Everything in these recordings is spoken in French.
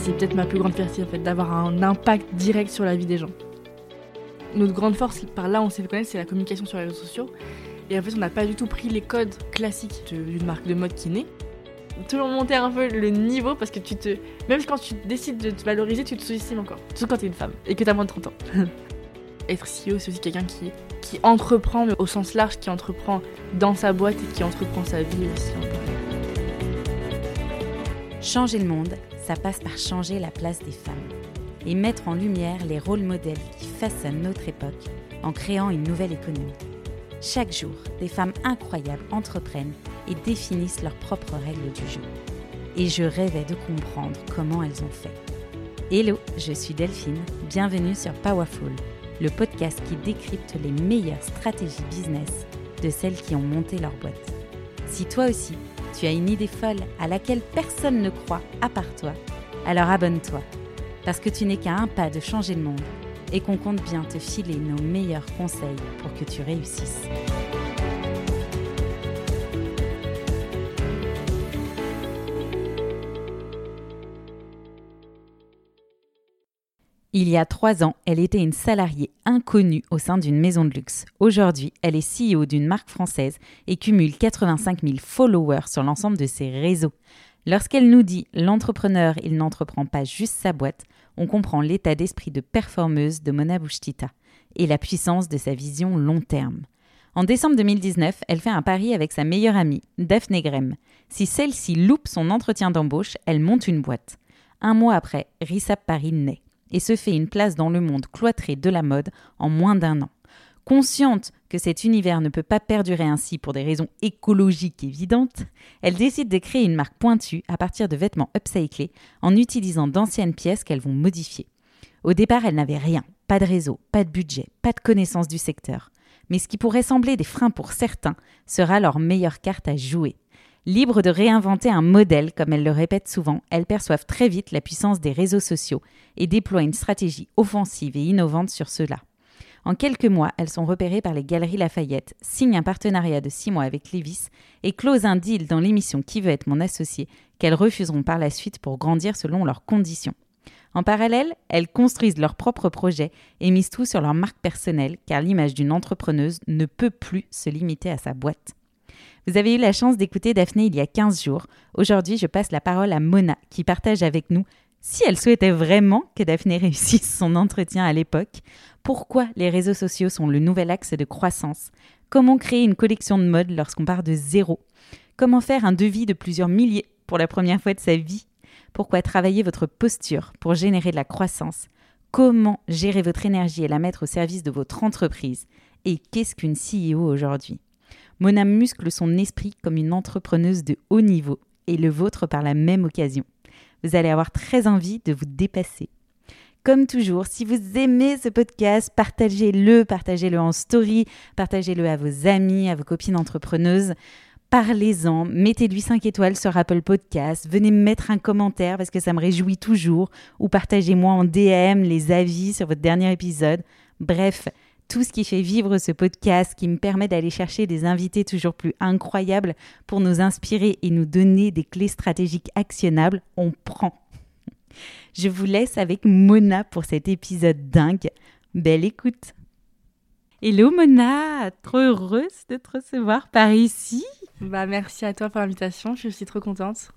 C'est peut-être ma plus grande fierté en fait, d'avoir un impact direct sur la vie des gens. Notre grande force, par là on s'est fait connaître, c'est la communication sur les réseaux sociaux. Et en fait, on n'a pas du tout pris les codes classiques d'une marque de mode qui naît. Toujours monter un peu le niveau parce que tu te. Même quand tu décides de te valoriser, tu te sous-estimes encore. Surtout quand t'es une femme et que t'as moins de 30 ans. Être CEO, c'est aussi quelqu'un qui, qui entreprend au sens large, qui entreprend dans sa boîte et qui entreprend sa vie aussi. Changer le monde, ça passe par changer la place des femmes et mettre en lumière les rôles modèles qui façonnent notre époque en créant une nouvelle économie. Chaque jour, des femmes incroyables entreprennent et définissent leurs propres règles du jeu. Et je rêvais de comprendre comment elles ont fait. Hello, je suis Delphine, bienvenue sur Powerful, le podcast qui décrypte les meilleures stratégies business de celles qui ont monté leur boîte. Si toi aussi, tu as une idée folle à laquelle personne ne croit à part toi, alors abonne-toi, parce que tu n'es qu'à un pas de changer le monde et qu'on compte bien te filer nos meilleurs conseils pour que tu réussisses. Il y a trois ans, elle était une salariée inconnue au sein d'une maison de luxe. Aujourd'hui, elle est CEO d'une marque française et cumule 85 000 followers sur l'ensemble de ses réseaux. Lorsqu'elle nous dit l'entrepreneur, il n'entreprend pas juste sa boîte, on comprend l'état d'esprit de performeuse de Mona Bouchtita et la puissance de sa vision long terme. En décembre 2019, elle fait un pari avec sa meilleure amie, Daphne Grem. Si celle-ci loupe son entretien d'embauche, elle monte une boîte. Un mois après, Rissap Paris naît et se fait une place dans le monde cloîtré de la mode en moins d'un an. Consciente que cet univers ne peut pas perdurer ainsi pour des raisons écologiques évidentes, elle décide de créer une marque pointue à partir de vêtements upcyclés en utilisant d'anciennes pièces qu'elles vont modifier. Au départ, elle n'avait rien, pas de réseau, pas de budget, pas de connaissance du secteur. Mais ce qui pourrait sembler des freins pour certains sera leur meilleure carte à jouer. Libre de réinventer un modèle, comme elles le répètent souvent, elles perçoivent très vite la puissance des réseaux sociaux et déploient une stratégie offensive et innovante sur cela. En quelques mois, elles sont repérées par les Galeries Lafayette, signent un partenariat de six mois avec Levis et closent un deal dans l'émission Qui veut être mon associé qu'elles refuseront par la suite pour grandir selon leurs conditions. En parallèle, elles construisent leurs propres projets et misent tout sur leur marque personnelle car l'image d'une entrepreneuse ne peut plus se limiter à sa boîte. Vous avez eu la chance d'écouter Daphné il y a 15 jours. Aujourd'hui, je passe la parole à Mona qui partage avec nous si elle souhaitait vraiment que Daphné réussisse son entretien à l'époque, pourquoi les réseaux sociaux sont le nouvel axe de croissance, comment créer une collection de mode lorsqu'on part de zéro, comment faire un devis de plusieurs milliers pour la première fois de sa vie, pourquoi travailler votre posture pour générer de la croissance, comment gérer votre énergie et la mettre au service de votre entreprise, et qu'est-ce qu'une CEO aujourd'hui? Mona muscle son esprit comme une entrepreneuse de haut niveau et le vôtre par la même occasion. Vous allez avoir très envie de vous dépasser. Comme toujours, si vous aimez ce podcast, partagez-le, partagez-le en story, partagez-le à vos amis, à vos copines entrepreneuses. Parlez-en, mettez-lui 5 étoiles sur Apple Podcast, venez me mettre un commentaire parce que ça me réjouit toujours, ou partagez-moi en DM les avis sur votre dernier épisode. Bref, tout ce qui fait vivre ce podcast, qui me permet d'aller chercher des invités toujours plus incroyables pour nous inspirer et nous donner des clés stratégiques actionnables, on prend. Je vous laisse avec Mona pour cet épisode dingue. Belle écoute. Hello Mona, trop heureuse de te recevoir par ici. Bah merci à toi pour l'invitation, je suis trop contente.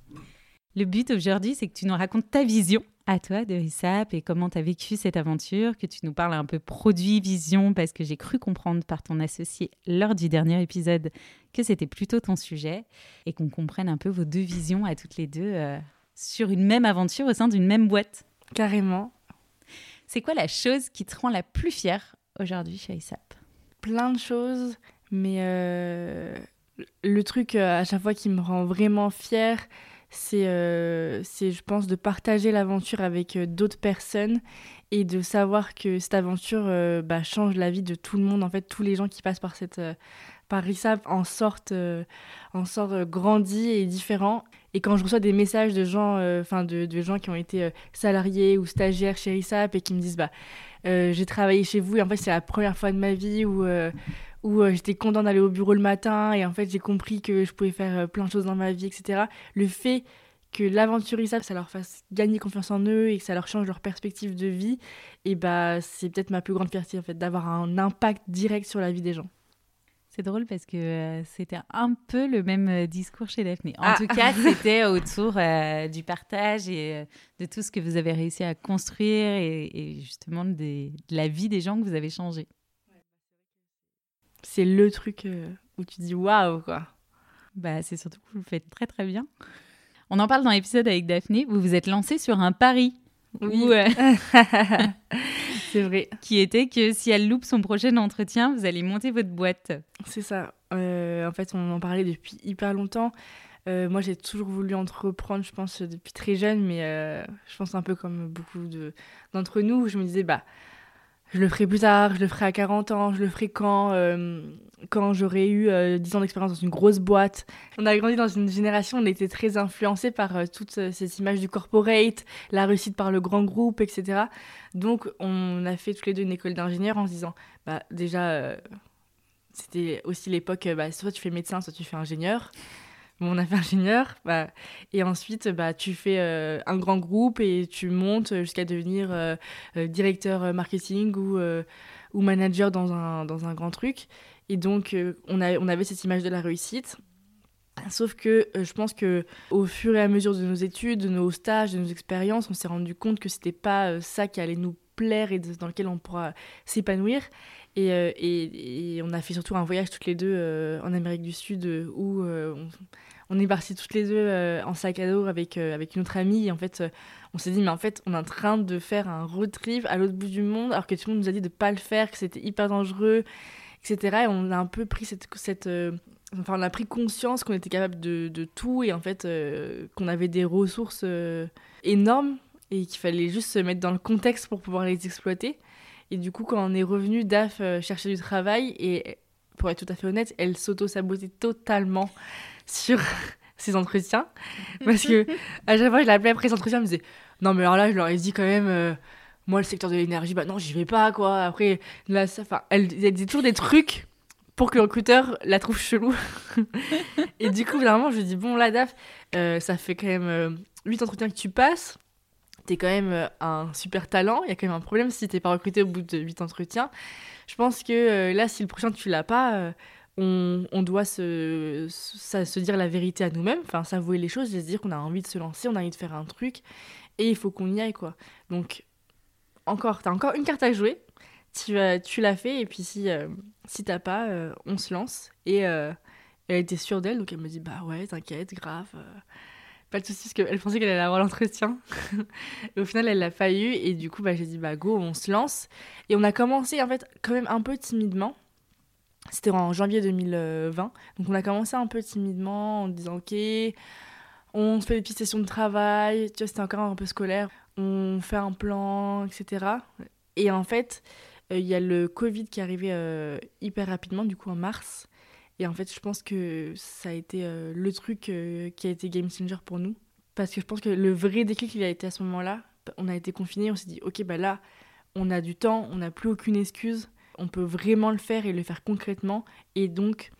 Le but aujourd'hui, c'est que tu nous racontes ta vision à toi de RISAP et comment tu as vécu cette aventure, que tu nous parles un peu produit, vision, parce que j'ai cru comprendre par ton associé lors du dernier épisode que c'était plutôt ton sujet et qu'on comprenne un peu vos deux visions à toutes les deux euh, sur une même aventure au sein d'une même boîte. Carrément. C'est quoi la chose qui te rend la plus fière aujourd'hui chez RISAP Plein de choses, mais euh, le truc euh, à chaque fois qui me rend vraiment fière, c'est, je pense, de partager l'aventure avec euh, d'autres personnes et de savoir que cette aventure euh, bah, change la vie de tout le monde. En fait, tous les gens qui passent par cette par RISAP en sortent, en sortent grandis et différents. Et quand je reçois des messages de gens, de, de, gens qui ont été salariés ou stagiaires chez RISAP et qui me disent bah j'ai travaillé chez vous et en fait c'est la première fois de ma vie où où euh, j'étais contente d'aller au bureau le matin et en fait j'ai compris que je pouvais faire euh, plein de choses dans ma vie, etc. Le fait que l'aventurissage, ça leur fasse gagner confiance en eux et que ça leur change leur perspective de vie, et bah c'est peut-être ma plus grande fierté en fait, d'avoir un impact direct sur la vie des gens. C'est drôle parce que euh, c'était un peu le même discours chez Daphné. En ah. tout cas, c'était autour euh, du partage et de tout ce que vous avez réussi à construire et, justement de la vie des gens que vous avez changé. C'est le truc où tu dis waouh quoi. Bah, c'est surtout que vous le faites très très bien. On en parle dans l'épisode avec Daphné. Vous vous êtes lancé sur un pari. Oui. c'est vrai. Qui était que si elle loupe son prochain entretien, vous allez monter votre boîte. C'est ça. Euh, en fait, on en parlait depuis hyper longtemps. Euh, moi, j'ai toujours voulu entreprendre, je pense, depuis très jeune, mais euh, je pense un peu comme beaucoup d'entre nous. Je me disais, bah, je le ferai plus tard, je le ferai à 40 ans, je le ferai quand, euh, quand j'aurai eu 10 euh, ans d'expérience dans une grosse boîte. On a grandi dans une génération, on était très influencé par euh, toutes ces images du corporate, la réussite par le grand groupe, etc. Donc on a fait tous les deux une école d'ingénieur en se disant, bah déjà, c'était aussi l'époque, bah, soit tu fais médecin, soit tu fais ingénieur on a fait ingénieur. Bah, et ensuite, bah, tu fais euh, un grand groupe et tu montes jusqu'à devenir euh, euh, directeur marketing ou, manager dans un, grand truc. Et donc, on, avait cette image de la réussite. Sauf que je pense que au fur et à mesure de nos études, de nos stages, de nos expériences, on s'est rendu compte que c'était pas ça qui allait nous plaire et dans lequel on pourra s'épanouir. Et, on a fait surtout un voyage toutes les deux en Amérique du Sud où on est partis toutes les deux euh, en sac à dos avec, euh, avec une autre amie. Et en fait, euh, on s'est dit, mais en fait, on est en train de faire un road trip à l'autre bout du monde, alors que tout le monde nous a dit de ne pas le faire, que c'était hyper dangereux, etc. Et on a un peu pris cette. cette enfin, on a pris conscience qu'on était capable de, de, tout et en fait, qu'on avait des ressources énormes et qu'il fallait juste se mettre dans le contexte pour pouvoir les exploiter. Et du coup, quand on est revenu, DAF chercher du travail et pour être tout à fait honnête, elle s'auto-sabotait totalement sur ces entretiens. Parce que à chaque fois, je l'appelais après ces entretiens, elle me disait Non, mais alors là, je leur ai dit quand même, euh, moi, le secteur de l'énergie, bah non, j'y vais pas, quoi. Après, là, ça, enfin, elle, elle disait toujours des trucs pour que le recruteur la trouve chelou. et du coup, vraiment, je lui dis Bon, là, DAF, euh, ça fait quand même 8 euh, entretiens que tu passes. T'es quand même un super talent. Il y a quand même un problème si t'es pas recruté au bout de 8 entretiens. Je pense que là, si le prochain tu l'as pas, on, doit se, se dire la vérité à nous-mêmes, enfin s'avouer les choses et se dire qu'on a envie de se lancer, on a envie de faire un truc et il faut qu'on y aille quoi. Donc encore, t'as encore une carte à jouer, tu, tu l'as fait et puis si, euh, si t'as pas, euh, on se lance. Et euh, elle était sûre d'elle donc elle me dit bah ouais t'inquiète, grave, pas de soucis parce qu'elle pensait qu'elle allait avoir l'entretien. et au final elle l'a pas eu et du coup bah, j'ai dit bah go on se lance. Et on a commencé en fait quand même un peu timidement c'était en janvier 2020. Donc on a commencé un peu timidement en disant ok, on fait des petites sessions de travail, tu vois, c'était encore un peu scolaire, on fait un plan, etc. Et en fait, euh, il y a le Covid qui est arrivé euh, hyper rapidement, du coup en mars. Et en fait, je pense que ça a été euh, le truc qui a été game changer pour nous. Parce que je pense que le vrai déclic, il a été à ce moment-là. On a été confinés, on s'est dit, ok, bah là, on a du temps, on n'a plus aucune excuse on peut vraiment le faire et le faire concrètement. Et donc,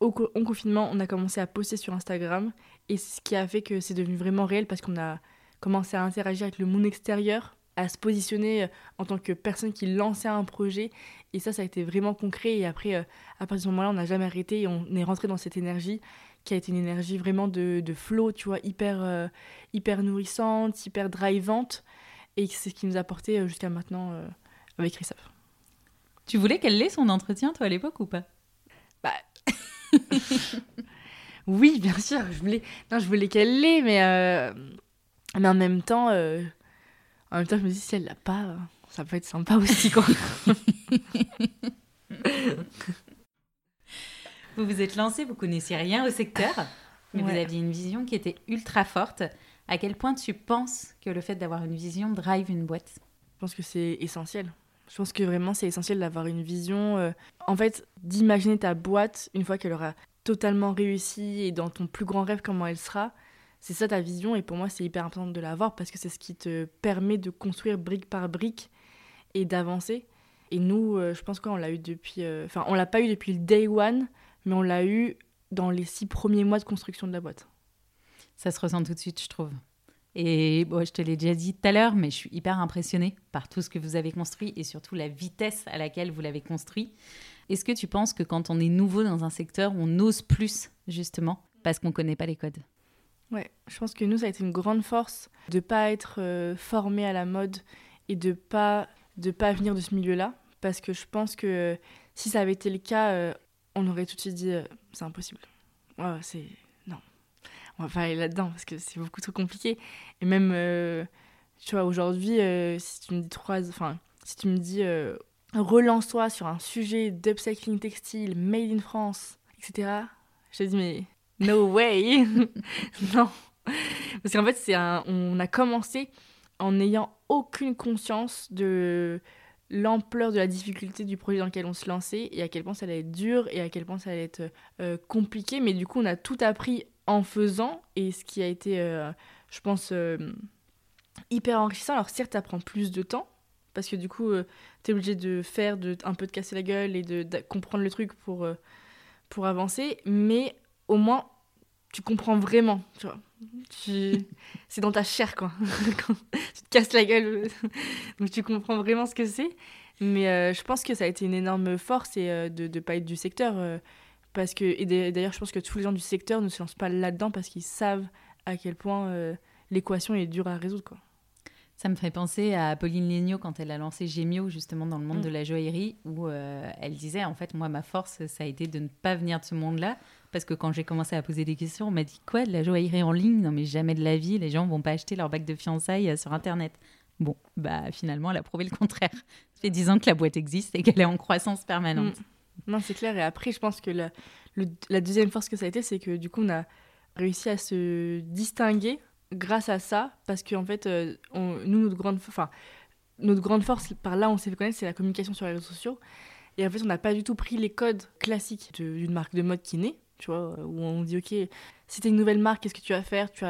au en confinement, on a commencé à poster sur Instagram. Et ce qui a fait que c'est devenu vraiment réel parce qu'on a commencé à interagir avec le monde extérieur, à se positionner euh, en tant que personne qui lançait un projet. Et ça, ça a été vraiment concret. Et après, euh, à partir de ce moment-là, on n'a jamais arrêté et on est rentré dans cette énergie qui a été une énergie vraiment de, de flow, tu vois, hyper, euh, hyper nourrissante, hyper drivante. Et c'est ce qui nous a porté jusqu'à maintenant avec Christophe. Tu voulais qu'elle l'ait son entretien, toi, à l'époque, ou pas? Bah. oui, bien sûr, je voulais, non, je voulais qu'elle l'ait, mais, euh, mais en même temps, euh, en même temps, je me dis si elle l'a pas, ça peut être sympa aussi, quoi. vous vous êtes lancé, vous connaissiez rien au secteur, mais vous aviez une vision qui était ultra forte. À quel point tu penses que le fait d'avoir une vision drive une boîte? Je pense que c'est essentiel. Je pense que vraiment c'est essentiel d'avoir une vision, euh, en fait, d'imaginer ta boîte une fois qu'elle aura totalement réussi et dans ton plus grand rêve comment elle sera. C'est ça ta vision et pour moi c'est hyper important de l'avoir parce que c'est ce qui te permet de construire brique par brique et d'avancer. Et nous, euh, je pense qu'on l'a eu depuis, euh, enfin on l'a pas eu depuis le day one, mais on l'a eu dans les six premiers mois de construction de la boîte. Ça se ressent tout de suite, je trouve. Et bon, je te l'ai déjà dit tout à l'heure, mais je suis hyper impressionnée par tout ce que vous avez construit et surtout la vitesse à laquelle vous l'avez construit. Est-ce que tu penses que quand on est nouveau dans un secteur, on ose plus, justement, parce qu'on ne connaît pas les codes? Ouais, je pense que nous, ça a été une grande force de ne pas être euh, formé à la mode et de pas de pas venir de ce milieu-là. Parce que je pense que euh, si ça avait été le cas, euh, on aurait tout de suite dit c'est impossible. Ouais, c'est. On va pas aller là-dedans parce que c'est beaucoup trop compliqué. Et même, tu vois, aujourd'hui, si tu me dis trois. Enfin, si tu me dis relance-toi sur un sujet d'upcycling textile, made in France, etc. Je te dis, mais no way Non Parce qu'en fait, c'est on a commencé en n'ayant aucune conscience de l'ampleur de la difficulté du projet dans lequel on se lançait et à quel point ça allait être dur et à quel point ça allait être euh, compliqué. Mais du coup, on a tout appris en faisant et ce qui a été, euh, je pense, euh, hyper enrichissant. Alors certes, ça prend plus de temps parce que du coup, tu es obligé de faire, de, un peu de casser la gueule et de, comprendre le truc pour, pour avancer. Mais au moins, tu comprends vraiment, tu vois. c'est dans ta chair, quoi. Tu te casses la gueule. Donc tu comprends vraiment ce que c'est. Mais euh, je pense que ça a été une énorme force et, euh, de ne pas être du secteur. Euh, parce que, et d'ailleurs, je pense que tous les gens du secteur ne se lancent pas là-dedans parce qu'ils savent à quel point l'équation est dure à résoudre, quoi. Ça me fait penser à Pauline Léniaud quand elle a lancé Gémio, justement, dans le monde mm. de la joaillerie, où elle disait, en fait, moi, ma force, ça a été de ne pas venir de ce monde-là, parce que quand j'ai commencé à poser des questions, on m'a dit quoi de la joaillerie en ligne? Non mais jamais de la vie, les gens vont pas acheter leur bague de fiançailles euh, sur Internet. Bon, bah finalement, elle a prouvé le contraire. Ça fait dix ans que la boîte existe et qu'elle est en croissance permanente. Mm. Non, c'est clair. Et après, je pense que la, deuxième force que ça a été, c'est que du coup, on a réussi à se distinguer grâce à ça, parce qu'en fait, euh, nous, notre grande, notre grande force, par là, on s'est fait connaître, c'est la communication sur les réseaux sociaux. Et en fait, on n'a pas du tout pris les codes classiques d'une marque de mode qui naît, tu vois, où on dit, ok, si t'es une nouvelle marque, qu'est-ce que tu vas faire? Tu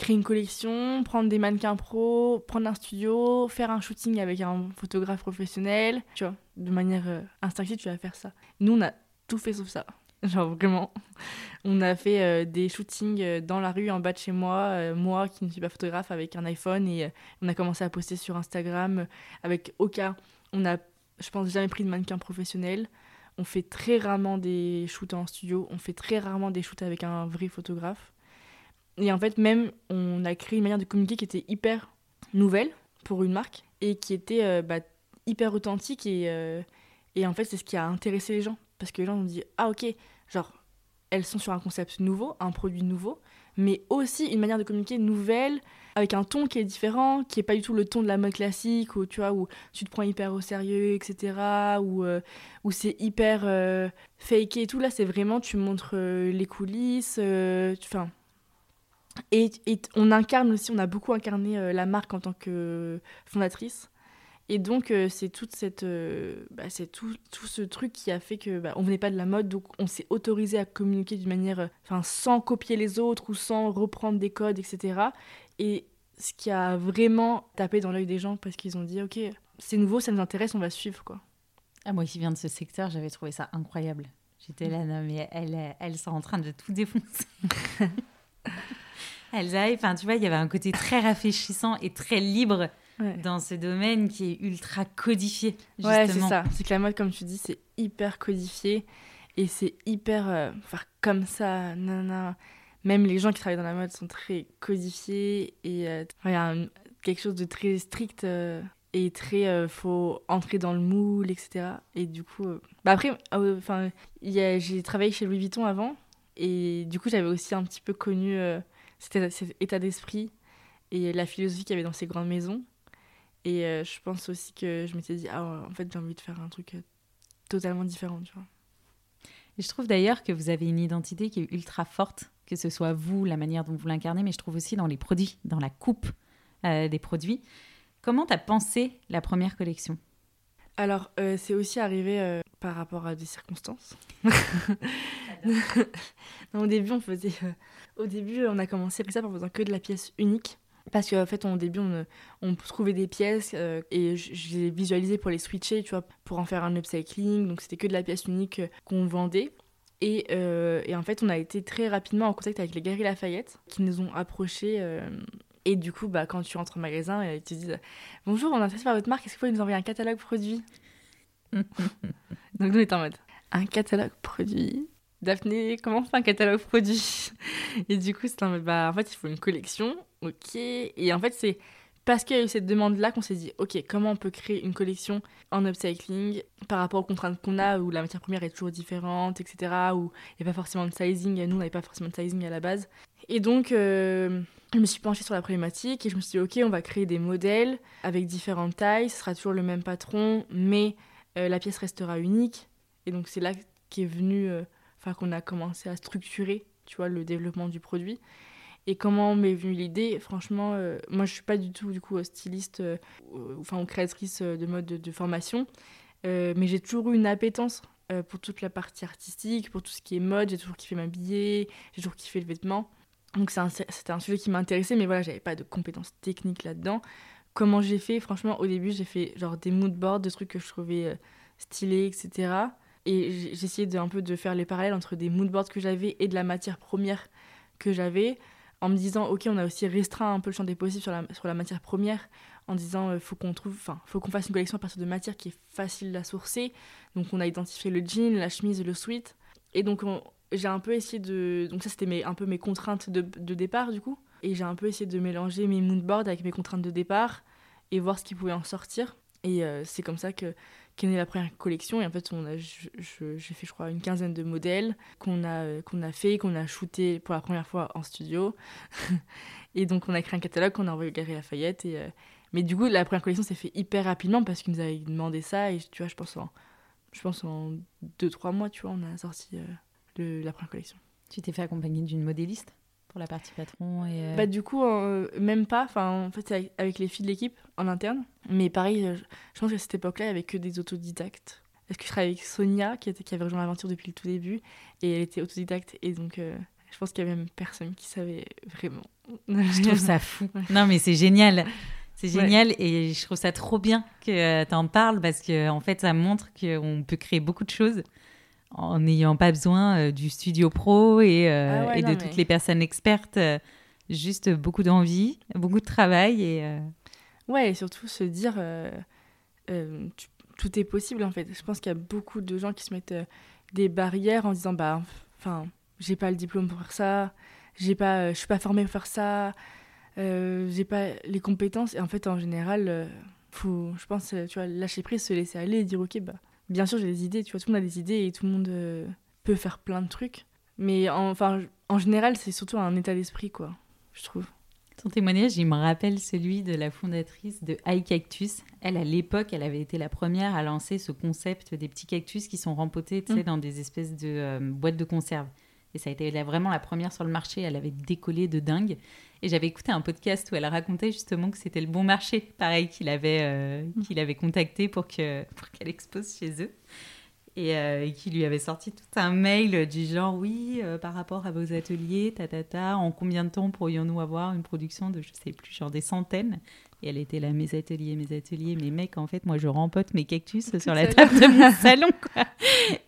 créer une collection, prendre des mannequins pro, prendre un studio, faire un shooting avec un photographe professionnel, tu vois, de manière euh, instinctive, tu vas faire ça. Nous, on a tout fait sauf ça. Genre vraiment, on a fait euh, des shootings euh, dans la rue en bas de chez moi, moi qui ne suis pas photographe avec un iPhone et on a commencé à poster sur Instagram avec aucun, on a, je pense, jamais pris de mannequin professionnel. On fait très rarement des shoots en studio, on fait très rarement des shoots avec un vrai photographe. Et en fait, même, on a créé une manière de communiquer qui était hyper nouvelle pour une marque et qui était euh, bah, hyper authentique. Et, euh, et en fait, c'est ce qui a intéressé les gens. Parce que les gens ont dit Ah, ok, genre, elles sont sur un concept nouveau, un produit nouveau, mais aussi une manière de communiquer nouvelle, avec un ton qui est différent, qui est pas du tout le ton de la mode classique, où tu vois, où tu te prends hyper au sérieux, etc., euh, où c'est hyper euh, fake et tout. Là, c'est vraiment, tu montres euh, les coulisses, enfin. Et, et, on incarne aussi, on a beaucoup incarné la marque en tant que fondatrice. Et donc, c'est toute cette, bah, c'est tout, tout, ce truc qui a fait que bah, on venait pas de la mode, donc on s'est autorisé à communiquer d'une manière, enfin, sans copier les autres ou sans reprendre des codes, etc. Et ce qui a vraiment tapé dans l'œil des gens parce qu'ils ont dit ok c'est nouveau ça nous intéresse on va suivre quoi ah, moi qui viens de ce secteur j'avais trouvé ça incroyable j'étais là non mais elles, elles sont en train de tout défoncer arrivent enfin tu vois il y avait un côté très rafraîchissant et très libre dans ce domaine qui est ultra codifié justement. ouais c'est ça. C'est que la mode comme tu dis c'est hyper codifié et c'est hyper euh, faire comme ça non même les gens qui travaillent dans la mode sont très codifiés et euh, il y a quelque chose de très strict euh, et très euh, faut entrer dans le moule etc et du coup bah après enfin j'ai travaillé chez Louis Vuitton avant et du coup j'avais aussi un petit peu connu cet, cet état d'esprit et la philosophie qu'il y avait dans ces grandes maisons et je pense aussi que je m'étais dit ah en fait j'ai envie de faire un truc totalement différent tu vois et je trouve d'ailleurs que vous avez une identité qui est ultra forte que ce soit vous, la manière dont vous l'incarnez, mais je trouve aussi dans les produits, dans la coupe euh, des produits. Comment tu as pensé la première collection? Alors, euh, c'est aussi arrivé euh, par rapport à des circonstances. au début, on faisait. au début, on a commencé ça en faisant que de la pièce unique. Parce qu'en fait, au début, on, trouvait des pièces et je les visualisais pour les switcher, tu vois, pour en faire un upcycling. Donc, c'était que de la pièce unique qu'on vendait. Et, euh, et, en fait, on a été très rapidement en contact avec les Galeries Lafayette qui nous ont approchés. Euh, et du coup, bah, quand tu rentres au magasin, ils te disent Bonjour, on est intéressé par votre marque, est-ce que vous pouvez nous envoyer un catalogue produit Donc nous, on est en mode Un catalogue produit? Daphné, comment fait un catalogue produit Et du coup, c'est mode bah, En fait, il faut une collection, ok. Et en fait, c'est parce qu'il y a eu cette demande-là qu'on s'est dit, ok, comment on peut créer une collection en upcycling par rapport aux contraintes qu'on a, où la matière première est toujours différente, etc., où il n'y a pas forcément de sizing, nous, on n'avait pas forcément de sizing à la base. Et donc, euh, je me suis penchée sur la problématique et je me suis dit, ok, on va créer des modèles avec différentes tailles, ce sera toujours le même patron, mais euh, la pièce restera unique. Et donc, c'est là qu'est venu, euh, enfin, qu'on a commencé à structurer, tu vois, le développement du produit. Et comment m'est venue l'idée Franchement, euh, moi je suis pas du tout du coup styliste, euh, enfin créatrice de mode de, formation, euh, mais j'ai toujours eu une appétence pour toute la partie artistique, pour tout ce qui est mode. J'ai toujours kiffé m'habiller, j'ai toujours kiffé le vêtement. Donc c'était un, sujet qui m'intéressait, mais voilà, j'avais pas de compétences techniques là-dedans. Comment j'ai fait? Franchement, au début, j'ai fait genre des moodboards, de trucs que je trouvais stylés, etc. Et de, un peu de faire les parallèles entre des moodboards que j'avais et de la matière première que j'avais en me disant ok on a aussi restreint un peu le champ des possibles sur la, sur la matière première en disant euh, faut qu'on trouve enfin faut qu'on fasse une collection à partir de matière qui est facile à sourcer. Donc on a identifié le jean la chemise le sweat. Et donc j'ai un peu essayé de donc ça c'était un peu mes contraintes de, de départ du coup. Et j'ai un peu essayé de mélanger mes moodboards avec mes contraintes de départ et voir ce qui pouvait en sortir et euh, c'est comme ça que qu'est née la première collection. Et en fait, on a, j'ai fait, je crois, une quinzaine de modèles qu'on a, euh, qu'on a fait, qu'on a shooté pour la première fois en studio. et donc, on a créé un catalogue qu'on a envoyé au Galerie Lafayette. Et, euh, mais du coup, la première collection s'est fait hyper rapidement parce qu'ils nous avaient demandé ça. Et tu vois, je pense en, je pense en deux, trois mois, tu vois, on a sorti la première collection. Tu t'es fait accompagner d'une modéliste? Pour la partie patron et euh, Bah du coup, euh, même pas. Enfin, en fait, avec, avec les filles de l'équipe en interne. Mais pareil, euh, je pense qu'à cette époque-là, il n'y avait que des autodidactes. Est-ce que je travaillais avec Sonia, qui, était, qui avait rejoint l'aventure depuis le tout début, et elle était autodidacte, et donc je pense qu'il y avait même personne qui savait vraiment. je trouve ça fou. Non, mais c'est génial. C'est génial et je trouve ça trop bien que tu en parles parce que en fait ça montre qu'on peut créer beaucoup de choses en n'ayant pas besoin euh, du studio pro et, euh, ah et de toutes les personnes expertes. Euh, juste beaucoup d'envie, beaucoup de travail et. Ouais, et surtout se dire tout est possible en fait. Je pense qu'il y a beaucoup de gens qui se mettent des barrières en disant bah enfin j'ai pas le diplôme pour faire ça, j'ai pas je suis pas formée pour faire ça, j'ai pas les compétences et en fait en général faut je pense tu vois lâcher prise, se laisser aller et dire ok bah bien sûr, j'ai des idées, tu vois, tout le monde a des idées et tout le monde euh, peut faire plein de trucs. Mais en, enfin, en général, c'est surtout un état d'esprit, quoi, je trouve. Ton témoignage, il me rappelle celui de la fondatrice de High Cactus. Elle, à l'époque, elle avait été la première à lancer ce concept des petits cactus qui sont rempotés tu sais, mm. dans des espèces de euh, boîtes de conserve. Et ça a été vraiment la première sur le marché. Elle avait décollé de dingue. Et j'avais écouté un podcast où elle racontait justement que c'était le bon marché, pareil, qu'il avait, euh, mm. qu'il avait contacté pour qu'elle pour qu'elle expose chez eux. Et, euh, qui lui avait sorti tout un mail du genre oui, euh, par rapport à vos ateliers, ta, ta, ta, en combien de temps pourrions-nous avoir une production de, je sais plus, genre des centaines et elle était là, mes ateliers, mes ateliers, mes mecs, en fait, moi, je rempote mes cactus sur la table de mon salon, quoi.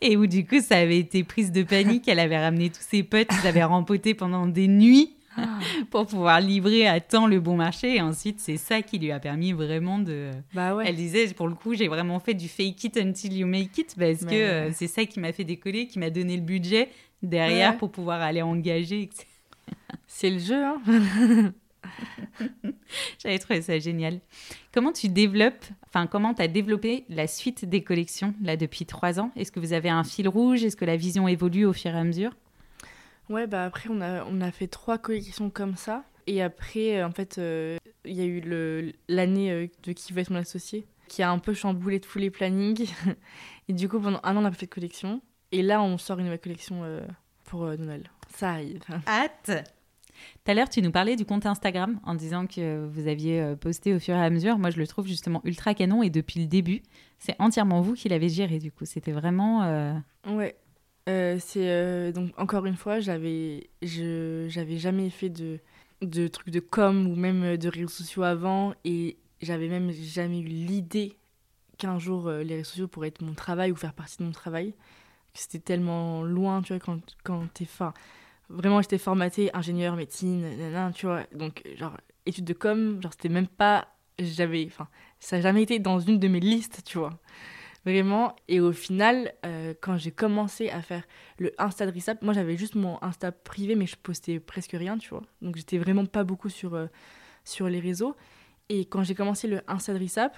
Et où, du coup, ça avait été prise de panique. Elle avait ramené tous ses potes, ils avaient rempoté pendant des nuits ah. pour pouvoir livrer à temps le bon marché. Et ensuite, c'est ça qui lui a permis vraiment de. Bah ouais. Elle disait, pour le coup, j'ai vraiment fait du fake it until you make it parce que euh, c'est ça qui m'a fait décoller, qui m'a donné le budget derrière pour pouvoir aller engager. C'est le jeu, hein J'avais trouvé ça génial. Comment tu développes, enfin, comment tu as développé la suite des collections là depuis trois ans? Est-ce que vous avez un fil rouge? Est-ce que la vision évolue au fur et à mesure? Ouais, bah après, on a, on a fait trois collections comme ça. Et après, euh, en fait, euh, il y a eu l'année euh, de qui va être mon associé, qui a un peu chamboulé tous les plannings. et du coup, pendant un an, on n'a pas fait de collection. Et là, on sort une nouvelle collection pour Noël. Ça arrive. Hâte tout à l'heure, tu nous parlais du compte Instagram en disant que vous aviez euh, posté au fur et à mesure. Moi, je le trouve justement ultra canon et depuis le début, c'est entièrement vous qui l'avez géré du coup. C'était vraiment. Euh... Ouais. Euh, c'est donc encore une fois, j'avais je j'avais jamais fait de de trucs de com ou même de réseaux sociaux avant et j'avais même jamais eu l'idée qu'un jour les réseaux sociaux pourraient être mon travail ou faire partie de mon travail. c'était tellement loin, tu vois, quand, quand t'es. Enfin, vraiment, j'étais formatée ingénieur, médecine, tu vois. Donc, genre, études de com, genre, c'était même pas. J'avais. Enfin, ça n'a jamais été dans une de mes listes, tu vois. Vraiment. Et au final, euh, quand j'ai commencé à faire le Insta de Rissap, moi j'avais juste mon Insta privé, mais je postais presque rien, tu vois. Donc j'étais vraiment pas beaucoup sur, euh, sur les réseaux. Et quand j'ai commencé le Insta de Rissap,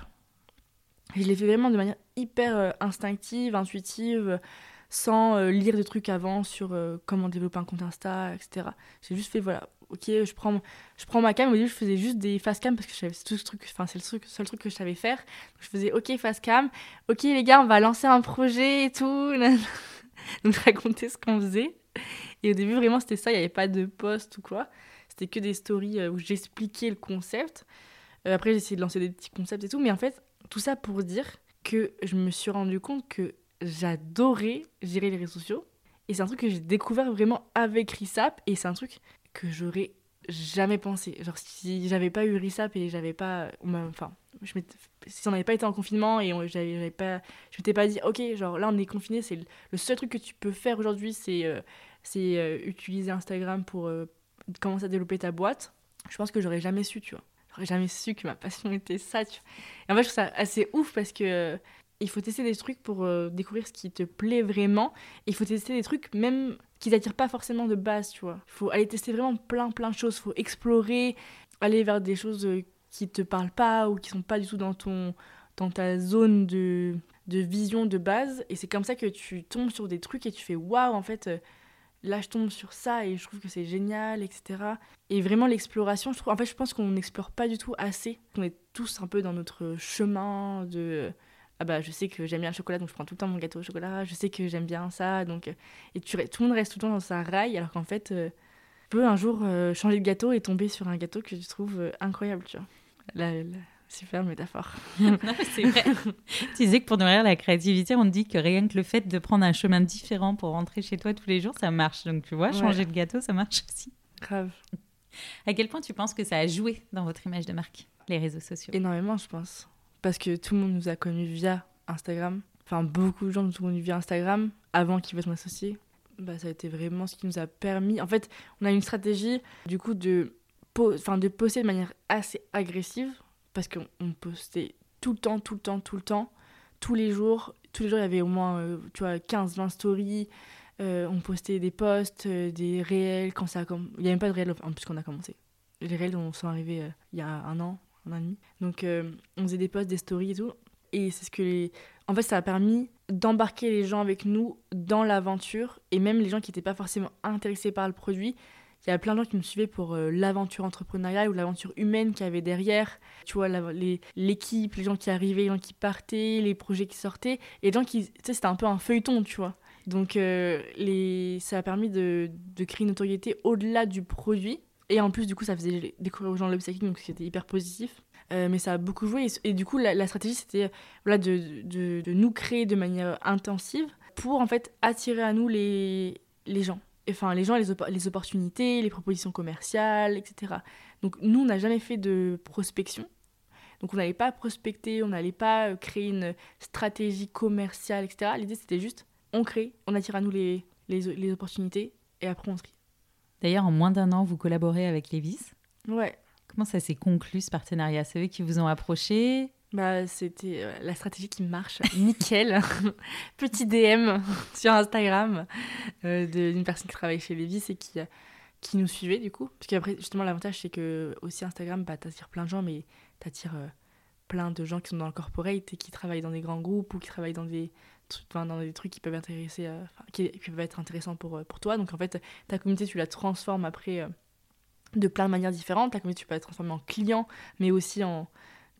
je l'ai fait vraiment de manière hyper euh, instinctive, intuitive, sans lire de trucs avant sur comment développer un compte Insta, etc. J'ai juste fait, voilà, ok, je prends, je prends ma cam. Au début, je faisais juste des face cam parce que c'est tout ce truc, enfin, c'est le seul truc que je savais faire. je faisais, ok, face cam, ok, les gars, on va lancer un projet et tout. Donc, je racontais ce qu'on faisait. Et au début, vraiment, c'était ça, il n'y avait pas de post ou quoi. C'était que des stories euh, où j'expliquais le concept. Euh, après, j'ai essayé de lancer des petits concepts et tout. Mais en fait, tout ça pour dire que je me suis rendu compte que j'adorais gérer les réseaux sociaux. Et c'est un truc que j'ai découvert vraiment avec Risap. Et c'est un truc que j'aurais jamais pensé. Genre, si j'avais pas eu RISAP et j'avais pas. Enfin, si on n'avait pas été en confinement et j'avais pas. Je m'étais pas dit, ok, genre là on est confiné, c'est le, seul truc que tu peux faire aujourd'hui, c'est euh, euh, utiliser Instagram pour euh, commencer à développer ta boîte. Je pense que j'aurais jamais su, tu vois. J'aurais jamais su que ma passion était ça, tu vois. Et en fait, je trouve ça assez ouf parce que. Il faut tester des trucs pour découvrir ce qui te plaît vraiment. il faut tester des trucs même qui t'attirent pas forcément de base, tu vois. Il faut aller tester vraiment plein, plein de choses. Il faut explorer, aller vers des choses euh, qui te parlent pas ou qui sont pas du tout dans, ton, dans ta zone de, de vision de base. Et c'est comme ça que tu tombes sur des trucs et tu fais waouh, en fait, euh, là je tombe sur ça et je trouve que c'est génial, etc. Et vraiment l'exploration, je trouve, en fait, je pense qu'on n'explore pas du tout assez. On est tous un peu dans notre chemin de ah bah je sais que j'aime bien le chocolat donc je prends tout le temps mon gâteau au chocolat, je sais que j'aime bien ça donc euh, et tu, tout le monde reste tout le temps dans sa rail alors qu'en fait euh, peut un jour euh, changer de gâteau et tomber sur un gâteau que tu trouves incroyable tu vois. La, super métaphore. c'est vrai. tu disais que pour nourrir la créativité, on te dit que rien que le fait de prendre un chemin différent pour rentrer chez toi tous les jours, ça marche. Donc tu vois, changer de gâteau, ça marche aussi. Grave. À quel point tu penses que ça a joué dans votre image de marque, les réseaux sociaux? Énormément, je pense parce que tout le monde nous a connus via Instagram. Enfin, beaucoup de gens nous ont connus via Instagram avant qu'ils fassent associer. Bah, ça a été vraiment ce qui nous a permis. En fait, on a une stratégie du coup de, enfin, de poster de manière assez agressive parce qu'on postait tout le temps, tout le temps, tout le temps, tous les jours. Tous les jours, il y avait au moins euh, tu vois, 15-20 stories. Euh, on postait des posts, euh, des réels quand ça a Il n'y avait même pas de réels en plus qu'on a commencé. Les réels sont arrivés il y a un an, Donc euh, on faisait des posts, des stories et tout. Et c'est ce que les... En fait, ça a permis d'embarquer les gens avec nous dans l'aventure. Et même les gens qui n'étaient pas forcément intéressés par le produit. Il y a plein de gens qui me suivaient pour euh, l'aventure entrepreneuriale ou l'aventure humaine qu'il y avait derrière. Tu vois, l'équipe, les, gens qui arrivaient, les gens qui partaient, les projets qui sortaient. Et les gens qui... Tu sais, c'était un peu un feuilleton, tu vois. Donc euh, les... ça a permis de, de créer une notoriété au-delà du produit et en plus, du coup, ça faisait découvrir aux gens l'upcycling, donc c'était hyper positif. Euh, mais ça a beaucoup joué. Et, du coup, la, stratégie, c'était voilà, de, de, nous créer de manière intensive pour en fait attirer à nous les, les gens. Enfin, les gens, les, les opportunités, les propositions commerciales, etc. Donc, nous, on n'a jamais fait de prospection. Donc, on n'allait pas prospecter, on n'allait pas euh, créer une stratégie commerciale, etc. L'idée, c'était juste, on crée, on attire à nous les, les, les opportunités et après, on trie. D'ailleurs, en moins d'un an, vous collaborez avec Levis. Ouais. Comment ça s'est conclu ce partenariat? C'est eux qui vous ont approché? Bah, c'était euh, la stratégie qui marche nickel. Petit DM sur Instagram euh, d'une personne qui travaille chez Levis et qui, qui nous suivait du coup. Parce qu'après, justement, l'avantage c'est que aussi Instagram, bah, t'attires plein de gens, mais t'attires euh, plein de gens qui sont dans le corporate et qui travaillent dans des grands groupes ou qui travaillent dans des dans des trucs qui peuvent intéresser, euh, qui, peuvent être intéressants pour, euh, pour toi. Donc en fait, ta communauté, tu la transformes après euh, de plein de manières différentes. Ta communauté, tu peux la transformer en client, mais aussi en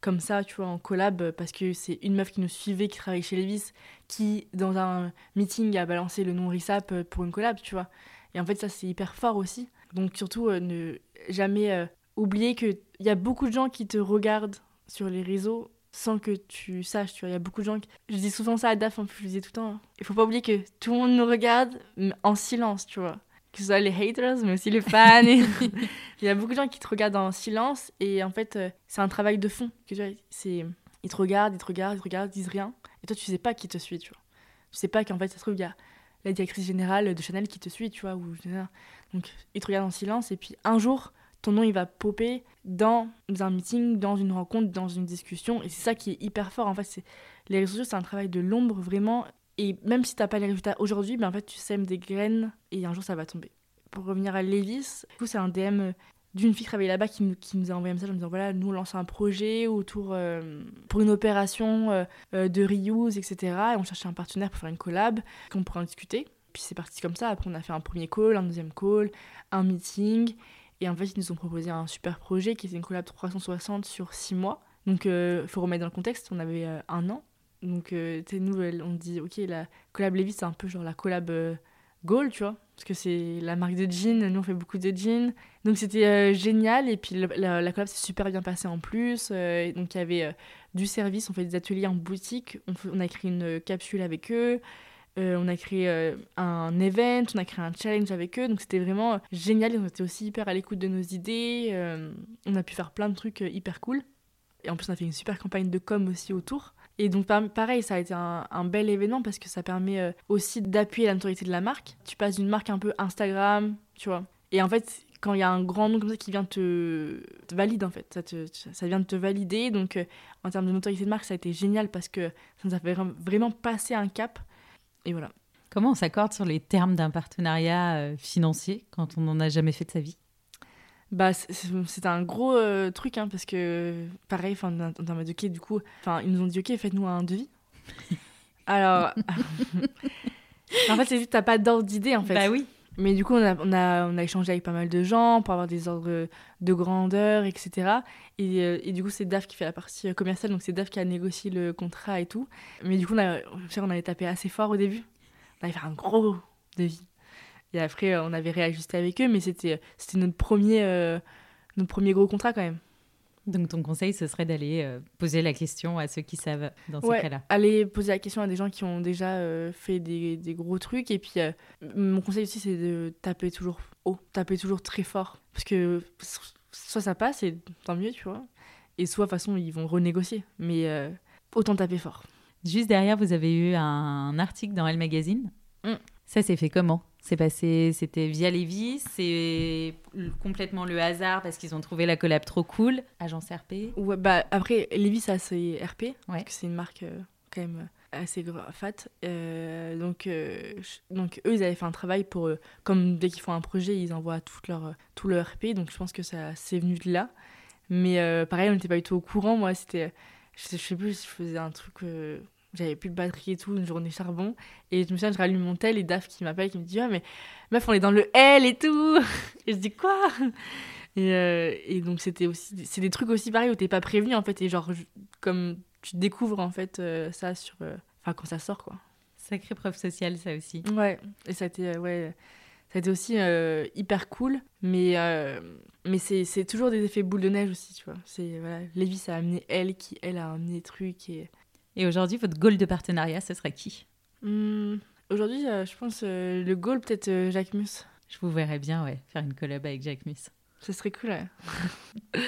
comme ça, tu vois, en collab, parce que c'est une meuf qui nous suivait, qui travaille chez Levis, qui, dans un meeting, a balancé le nom RISAP pour une collab, tu vois. Et en fait, ça, c'est hyper fort aussi. Donc surtout, ne jamais oublier qu'il y a beaucoup de gens qui te regardent sur les réseaux sans que tu saches, tu vois. Il y a beaucoup de gens qui... Je dis souvent ça à Daf, en plus, je le disais tout le temps. Hein. Il faut pas oublier que tout le monde nous regarde en silence, tu vois. Que ce soit les haters, mais aussi les fans. Il y a beaucoup de gens qui te regardent en silence et en fait, euh, c'est un travail de fond. Que, tu vois, c'est... Ils te regardent, ils te regardent, ils te regardent, ils disent rien. Et toi, tu sais pas qui te suit, tu vois. Tu sais pas qu'en fait, ça se trouve, il y a la directrice générale de Chanel qui te suit, tu vois. Ou, donc, ils te regardent en silence, et puis un jour, ton nom, il va popper dans un meeting, dans une rencontre, dans une discussion, et c'est ça qui est hyper fort. En fait, les réseaux sociaux, c'est un travail de l'ombre, vraiment. Et même si t'as pas les résultats aujourd'hui, ben en fait, tu sèmes des graines, et un jour, ça va tomber. Pour revenir à Levis, c'est un DM d'une fille qui travaillait là-bas qui, nous a envoyé un message en disant voilà, nous on lance un projet autour euh, pour une opération euh, euh, de reuse, etc. Et on cherchait un partenaire pour faire une collab, qu'on pourrait en discuter. Puis c'est parti comme ça. Après, on a fait un premier call, un deuxième call, un meeting. Et en fait, ils nous ont proposé un super projet qui était une collab 360 sur 6 mois. Donc, il faut remettre dans le contexte, on avait un an. Donc, tu nous, on dit, ok, la collab Levis, c'est un peu genre la collab goal, tu vois parce que c'est la marque de jeans, nous on fait beaucoup de jeans. Donc c'était euh, génial et puis la, la, collab s'est super bien passée en plus. Euh, donc il y avait euh, du service, on fait des ateliers en boutique, on, a créé une capsule avec eux, on a créé un event, on a créé un challenge avec eux. Donc c'était vraiment génial, ils ont été aussi hyper à l'écoute de nos idées. on a pu faire plein de trucs hyper cool. Et en plus on a fait une super campagne de com aussi autour. Et donc pareil, ça a été un, bel événement parce que ça permet euh, aussi d'appuyer la notoriété de la marque. Tu passes d'une marque un peu Instagram, tu vois. Et en fait, quand il y a un grand nom comme ça qui vient te, te valide en fait, ça, vient de te valider. Donc euh, en termes de notoriété de marque, ça a été génial parce que ça nous a fait vraiment passer un cap. Et voilà. Comment on s'accorde sur les termes d'un partenariat euh, financier quand on n'en a jamais fait de sa vie? Bah, c'est un gros euh, truc, hein, parce que, pareil, en termes de ok, du coup, ils nous ont dit, ok, faites-nous un devis. Alors, en fait, c'est juste, t'as pas d'ordre d'idée, en fait. Bah oui. Mais du coup, on a, on, a, on a échangé avec pas mal de gens pour avoir des ordres de grandeur, etc. Et, euh, et du coup, c'est DAF qui fait la partie commerciale, donc c'est DAF qui a négocié le contrat et tout. Mais du coup, on, a, on avait tapé assez fort au début. On avait fait un gros devis. Et après, on avait réajusté avec eux, mais c'était notre euh, notre premier gros contrat quand même. Donc ton conseil, ce serait d'aller euh, poser la question à ceux qui savent dans ce cas-là. Aller poser la question à des gens qui ont déjà euh, fait des, des, gros trucs. Et puis mon conseil aussi, c'est de taper toujours haut, taper toujours très fort. Parce que soit ça passe, et tant mieux, tu vois. Et soit de toute façon, ils vont renégocier. Mais autant taper fort. Juste derrière, vous avez eu un article dans Elle Magazine. Mm. Ça s'est fait comment? C'est passé, c'était via Lévis, c'est complètement le hasard parce qu'ils ont trouvé la collab trop cool. Agence RP. Ouais, bah après Lévis c'est RP, parce que c'est une marque euh, quand même euh, assez fat. Euh, donc, donc eux, ils avaient fait un travail pour, comme dès qu'ils font un projet, ils envoient tout leur, tout leur RP. Donc je pense que ça c'est venu de là. Mais pareil, on n'était pas du tout au courant. Moi, c'était, je, je sais plus, je faisais un truc j'avais plus de batterie et tout, une journée charbon. Et je me souviens, je rallume mon tel et Daf qui m'appelle, qui me dit Ah, mais meuf, on est dans le L et tout. Et je dis Quoi? Et, euh, et, donc, c'était aussi. C'est des trucs aussi pareils où t'es pas prévenu en fait. Et genre, comme tu découvres en fait euh, ça sur. Euh, enfin, quand ça sort quoi. Sacrée preuve sociale, ça aussi. Ouais, et ça a été. ouais. Ça a été aussi hyper cool, mais, mais c'est toujours des effets boule de neige aussi, tu vois. Voilà, Lévi, ça a amené elle, qui, elle, a amené des trucs, et et aujourd'hui, votre goal de partenariat, ce serait qui? Hmm, Aujourd'hui, euh, je pense euh, le goal, peut-être euh, Jacques Mus. Je vous verrais bien, ouais, faire une collab avec Jacques Mus. Ce serait cool, ouais.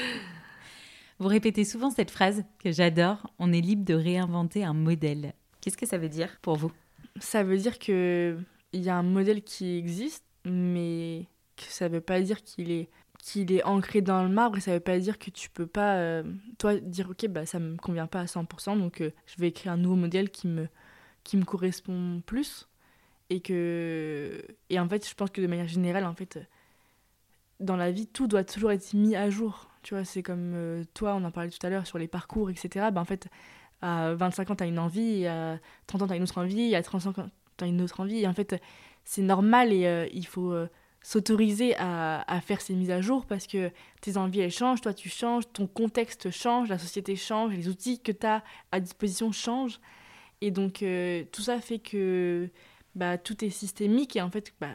vous répétez souvent cette phrase que j'adore on est libre de réinventer un modèle. Qu'est-ce que ça veut dire pour vous? Ça veut dire qu'il y a un modèle qui existe, mais que ça veut pas dire qu'il est qu'il est ancré dans le marbre et ça veut pas dire que tu peux pas euh, toi dire ok bah ça me convient pas à 100% donc euh, je vais écrire un nouveau modèle qui me qui me correspond plus et que et en fait je pense que de manière générale en fait dans la vie tout doit toujours être mis à jour. Tu vois c'est comme euh, toi on en parlait tout à l'heure sur les parcours etc bah en fait à 25 ans tu as une envie à 30 ans tu as une autre envie à 35 ans tu as une autre envie et en fait c'est normal et il faut s'autoriser à, à, faire ces mises à jour parce que tes envies elles changent, toi tu changes, ton contexte change, la société change, les outils que tu as à disposition changent. Et donc euh, tout ça fait que bah, tout est systémique et en fait, bah,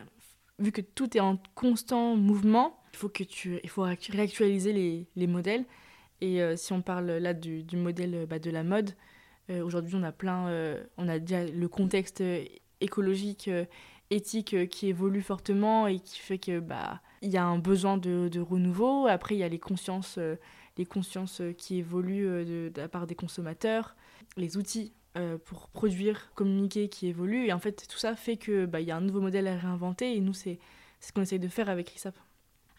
vu que tout est en constant mouvement, il faut, que tu, il faut réactualiser les, les modèles. Et euh, si on parle là du, du modèle bah, de la mode, euh, aujourd'hui on a plein, on a déjà le contexte écologique éthique euh, qui évolue fortement et qui fait que bah il y a un besoin de, de renouveau. Après, il y a les consciences, euh, les consciences euh, qui évoluent de, la part des consommateurs, les outils pour produire, communiquer, qui évolue. Et en fait, tout ça fait qu'il bah, y a un nouveau modèle à réinventer. Et nous, c'est ce qu'on essaye de faire avec RISAP.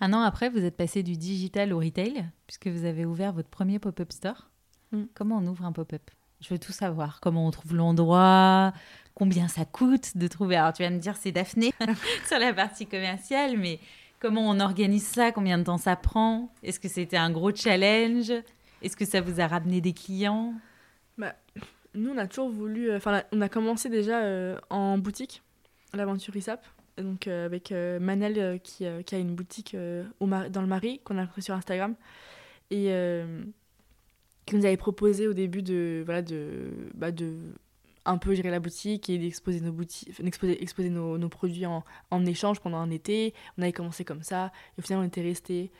Un an après, vous êtes passé du digital au retail, puisque vous avez ouvert votre premier pop-up store. Mm. Comment on ouvre un pop-up? Je veux tout savoir. Comment on trouve l'endroit? Combien ça coûte de trouver? Alors, tu vas me dire, c'est Daphné sur la partie commerciale, mais comment on organise ça? Combien de temps ça prend? Est-ce que c'était un gros challenge? Est-ce que ça vous a ramené des clients? Bah, Nous, on a toujours voulu. Euh, enfin, on a commencé déjà euh, en boutique, l'aventure ISAP. Donc, euh, avec Manel qui, a une boutique au dans le Marais, qu'on a pris sur Instagram. Et qui nous avait proposé au début de, voilà, de, bah, de un peu gérer la boutique et d'exposer nos, boutiques, exposer, exposer nos, nos produits en, en, échange pendant un été. On avait commencé comme ça. Et au final, on était resté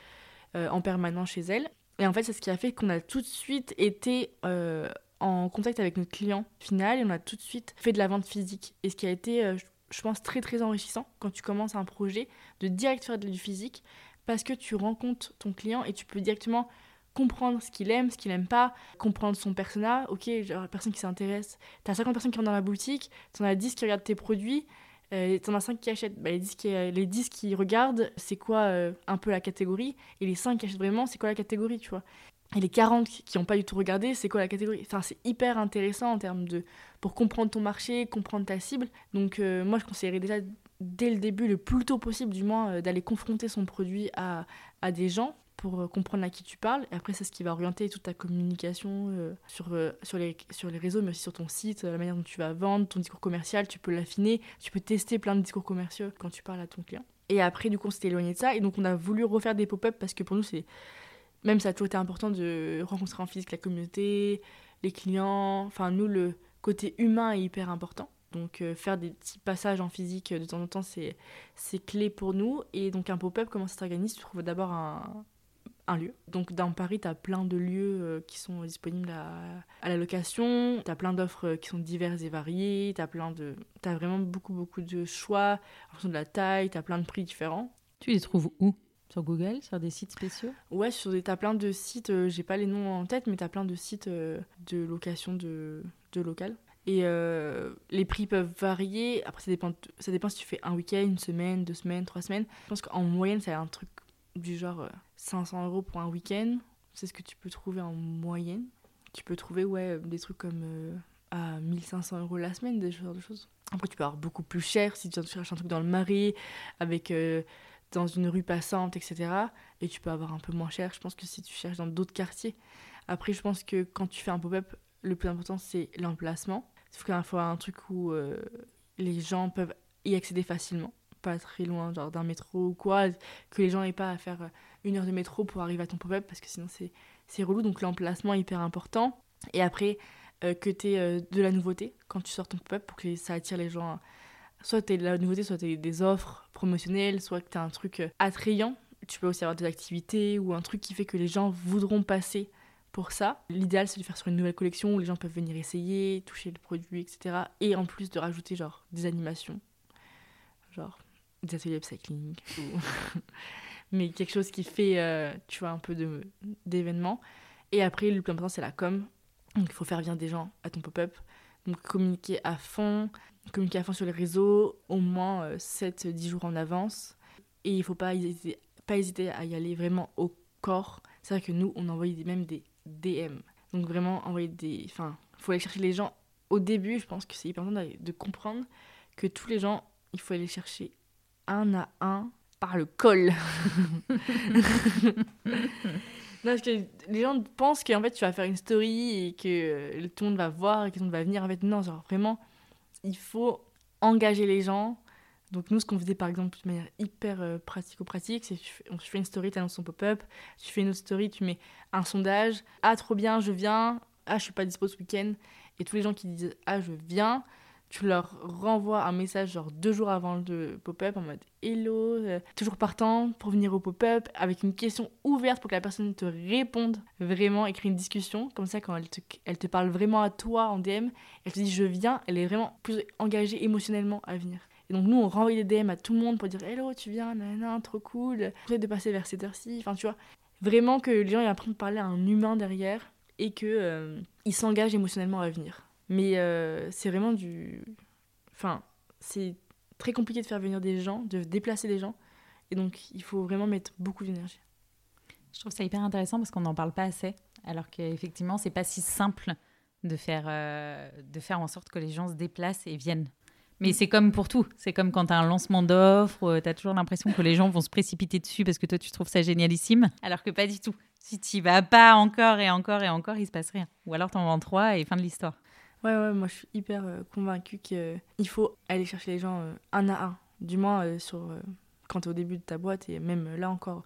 euh, en permanence chez elle. Et en fait, c'est ce qui a fait qu'on a tout de suite été euh, en contact avec notre client final et on a tout de suite fait de la vente physique. Et ce qui a été, euh, je pense, très très enrichissant quand tu commences un projet de direct faire du physique parce que tu rencontres ton client et tu peux directement comprendre ce qu'il aime, ce qu'il aime pas, comprendre son persona. Ok, genre la personne qui s'intéresse. T'as 50 personnes qui rentrent dans la boutique, t'en as 10 qui regardent tes produits, euh, t'en as 5 qui achètent. Bah, les, 10 qui, les 10 qui regardent, c'est quoi euh, un peu la catégorie? Et les 5 qui achètent vraiment, c'est quoi la catégorie, tu vois? Et les 40 qui n'ont pas du tout regardé, c'est quoi la catégorie? Enfin, c'est hyper intéressant en termes de pour comprendre ton marché, comprendre ta cible. Donc euh, moi, je conseillerais déjà dès le début, le plus tôt possible du moins, euh, d'aller confronter son produit à, à des gens pour euh, comprendre à qui tu parles. Et après, c'est ce qui va orienter toute ta communication euh, sur, euh, sur, les, sur les réseaux, mais aussi sur ton site, la manière dont tu vas vendre, ton discours commercial. Tu peux l'affiner, tu peux tester plein de discours commerciaux quand tu parles à ton client. Et après, du coup, on s'était éloigné de ça. Et donc, on a voulu refaire des pop-up parce que pour nous, c'est. Même ça a toujours été important de rencontrer en physique la communauté, les clients. Enfin, nous, le côté humain est hyper important. Donc faire des petits passages en physique de temps en temps, c'est clé pour nous. Et donc un pop-up, comment ça s'organise? Tu trouves d'abord un, un lieu. Donc dans Paris, tu as plein de lieux euh, qui sont disponibles à, la location, tu as plein d'offres euh, qui sont diverses et variées, tu as, plein de... as vraiment beaucoup beaucoup de choix en fonction de la taille, tu as plein de prix différents. Tu les trouves où? Sur Google, sur des sites spéciaux? Ouais, sur des, t'as plein de sites, euh, j'ai pas les noms en tête, mais t'as plein de sites de location de, de local. Et les prix peuvent varier. Après, ça dépend, ça dépend si tu fais un week-end, une semaine, deux semaines, trois semaines. Je pense qu'en moyenne, c'est un truc du genre 500 euh, euros pour un week-end. C'est ce que tu peux trouver en moyenne. Tu peux trouver ouais, des trucs comme euh, à 1500 euros la semaine, des genres de choses. Après, tu peux avoir beaucoup plus cher si tu cherches un truc dans le Marais, avec, euh, dans une rue passante, etc. Et tu peux avoir un peu moins cher, je pense, que si tu cherches dans d'autres quartiers. Après, je pense que quand tu fais un pop-up, le plus important, c'est l'emplacement. Qu'il faut un truc où les gens peuvent y accéder facilement pas très loin, genre d'un métro ou quoi, que les gens n'aient pas à faire euh, une heure de métro pour arriver à ton pop-up, parce que sinon c'est, relou. Donc l'emplacement est hyper important. Et après, euh, que tu aies euh, de la nouveauté quand tu sors ton pop-up pour que ça attire les gens. Soit tu de la nouveauté, soit tu des offres promotionnelles, soit que tu as un truc attrayant. Tu peux aussi avoir des activités ou un truc qui fait que les gens voudront passer pour ça. L'idéal, c'est de faire sur une nouvelle collection où les gens peuvent venir essayer, toucher le produit, etc. Et en plus de rajouter genre des animations. Genre des ateliers upcycling, mais quelque chose qui fait, euh, tu vois, un peu d'événements. Et après, le plus important, c'est la com. Donc, il faut faire venir des gens à ton pop-up. Donc, communiquer à fond, communiquer à fond sur les réseaux, au moins 7-10 euh, jours en avance. Et il ne faut pas hésiter, pas hésiter à y aller vraiment au corps. C'est vrai que nous, on envoie même des DM. Donc, vraiment, envoyer des. Enfin, il faut aller chercher les gens au début. Je pense que c'est hyper important de comprendre que tous les gens, il faut aller chercher un à un par le col. parce que les gens pensent qu'en fait tu vas faire une story et que euh, tout le monde va voir et que tout le monde va venir. En fait, non, genre vraiment, il faut engager les gens. Donc nous, ce qu'on faisait par exemple de manière hyper euh, pratico-pratique, c'est tu fais, fais une story, tu annonces ton pop-up, tu fais une autre story, tu mets un sondage, ah trop bien, je viens, ah je suis pas dispo ce week-end, et tous les gens qui disent ah je viens, tu leur renvoies un message genre deux jours avant le pop-up en mode hello, euh, toujours partant pour venir au pop-up avec une question ouverte pour que la personne te réponde vraiment, écrit une discussion. Comme ça, quand elle te, elle te parle vraiment à toi en DM, elle te dit je viens, elle est vraiment plus engagée émotionnellement à venir. Et donc nous, on renvoie des DM à tout le monde pour dire hello, tu viens, nanana, trop cool, peut de passer vers cette heure-ci. Enfin, tu vois, vraiment que les gens apprennent à parler à un humain derrière et que euh, s'engagent émotionnellement à venir Mais euh, c'est vraiment du. Enfin, c'est très compliqué de faire venir des gens, de déplacer des gens. Et donc, il faut vraiment mettre beaucoup d'énergie. Je trouve ça hyper intéressant parce qu'on n'en parle pas assez. Alors qu'effectivement, c'est pas si simple de faire, euh, de faire en sorte que les gens se déplacent et viennent. Mais mm. c'est comme pour tout. C'est comme quand tu as un lancement d'offres, euh, tu as toujours l'impression que les gens vont se précipiter dessus parce que toi, tu trouves ça génialissime. Alors que pas du tout. Si tu vas pas encore et encore et encore, il se passe rien. Ou alors tu en vends trois et fin de l'histoire. Ouais, ouais, moi je suis hyper euh, convaincue qu'il faut aller chercher les gens un à un. Du moins, sur, quand tu es au début de ta boîte et même là encore.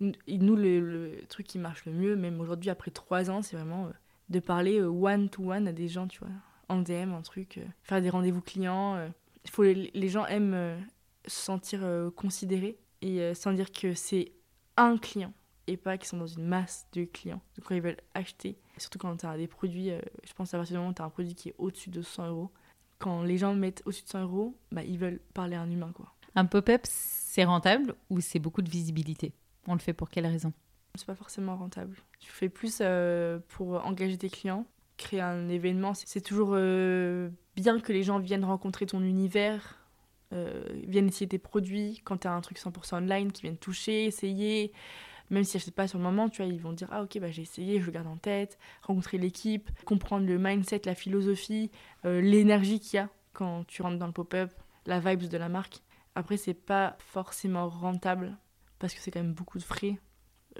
Nous, le, truc qui marche le mieux, même aujourd'hui, après trois ans, c'est vraiment de parler one-to-one à des gens, tu vois, en DM, un truc, euh, faire des rendez-vous clients. Euh. Faut les, gens aiment euh, se sentir considérés et sans dire que c'est un client et pas qu'ils sont dans une masse de clients. Donc quand ils veulent acheter, surtout quand tu as des produits, je pense à partir du moment où tu as un produit qui est au-dessus de 100 euros, quand les gens mettent au-dessus de 100 euros, bah, ils veulent parler à un humain. quoi. Un pop-up, c'est rentable ou c'est beaucoup de visibilité? On le fait pour quelle raison? C'est pas forcément rentable. Tu fais plus pour engager tes clients. Créer un événement, c'est toujours euh, bien que les gens viennent rencontrer ton univers, euh, viennent essayer tes produits. Quand tu as un truc 100% online, qui viennent toucher, essayer. Même si sais pas sur le moment, tu vois, ils vont dire Ah, ok, bah, j'ai essayé, je le garde en tête. Rencontrer l'équipe, comprendre le mindset, la philosophie, euh, l'énergie qu'il y a quand tu rentres dans le pop-up, la vibes de la marque. Après, c'est pas forcément rentable parce que c'est quand même beaucoup de frais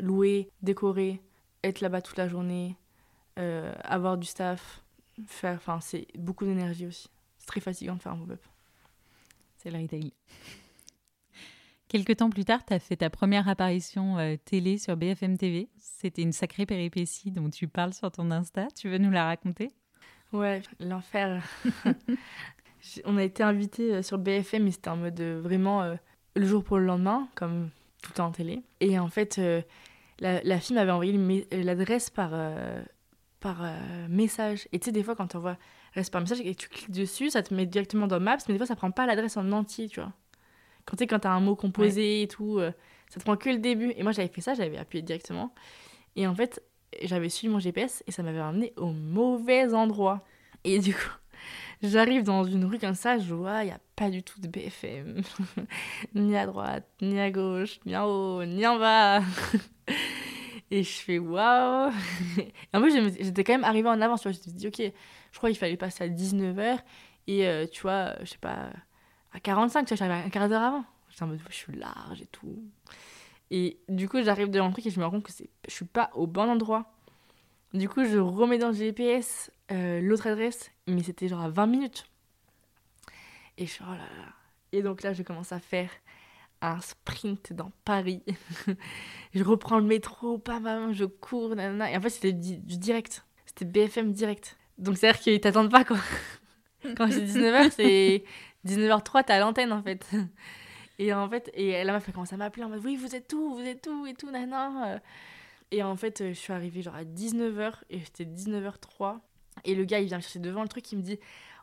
louer, décorer, être là-bas toute la journée, euh, avoir du staff, faire, enfin c'est beaucoup d'énergie aussi. C'est très fatigant de faire un pop-up. C'est le retail. Quelques temps plus tard, tu as fait ta première apparition euh, télé sur BFM TV. C'était une sacrée péripétie dont tu parles sur ton Insta. Tu veux nous la raconter? Ouais, l'enfer. On a été invité euh, sur BFM, mais c'était en mode vraiment le jour pour le lendemain, comme tout en télé. Et en fait, euh, la, la, fille m'avait envoyé l'adresse par, euh, par euh, message. Et tu sais, des fois, quand tu envoies l'adresse par message et que tu cliques dessus, ça te met directement dans Maps, mais des fois, ça prend pas l'adresse en entier, tu vois. Quand tu sais, quand un mot composé et tout, ça te prend que le début. Et moi, j'avais fait ça, j'avais appuyé directement. Et en fait, j'avais suivi mon GPS et ça m'avait amené au mauvais endroit. Et du coup, J'arrive dans une rue comme ça, je vois, il n'y a pas du tout de BFM. ni à droite, ni à gauche, ni en haut, ni en bas. et je fais waouh En plus, j'étais quand même arrivée en avance, tu vois. Je me suis dit, ok, je crois qu'il fallait passer à 19h. Et euh, tu vois, je sais pas, à 45, tu vois, j'arrive un quart d'heure avant. J'étais en mode, je suis large et tout. Et du coup, j'arrive devant le truc et je me rends compte que je suis pas au bon endroit. Du coup, je remets dans le GPS euh, l'autre adresse, mais c'était genre à 20 minutes. Et je suis, oh là là. Et donc là, je commence à faire un sprint dans Paris. je reprends le métro, maman, je cours, nanana. Et en fait, c'était du, direct. C'était BFM direct. Donc, c'est-à-dire qu'ils t'attendent pas, quoi. Quand c'est 19h, c'est 19h03, t'es à l'antenne, en fait. Et en fait, et la meuf, elle commence à m'appeler en mode, oui, vous êtes où Vous êtes où Et tout, nanana. Et en fait, je suis arrivée genre à 19h, et c'était 19h03. Et le gars, il vient chercher devant le truc, il me dit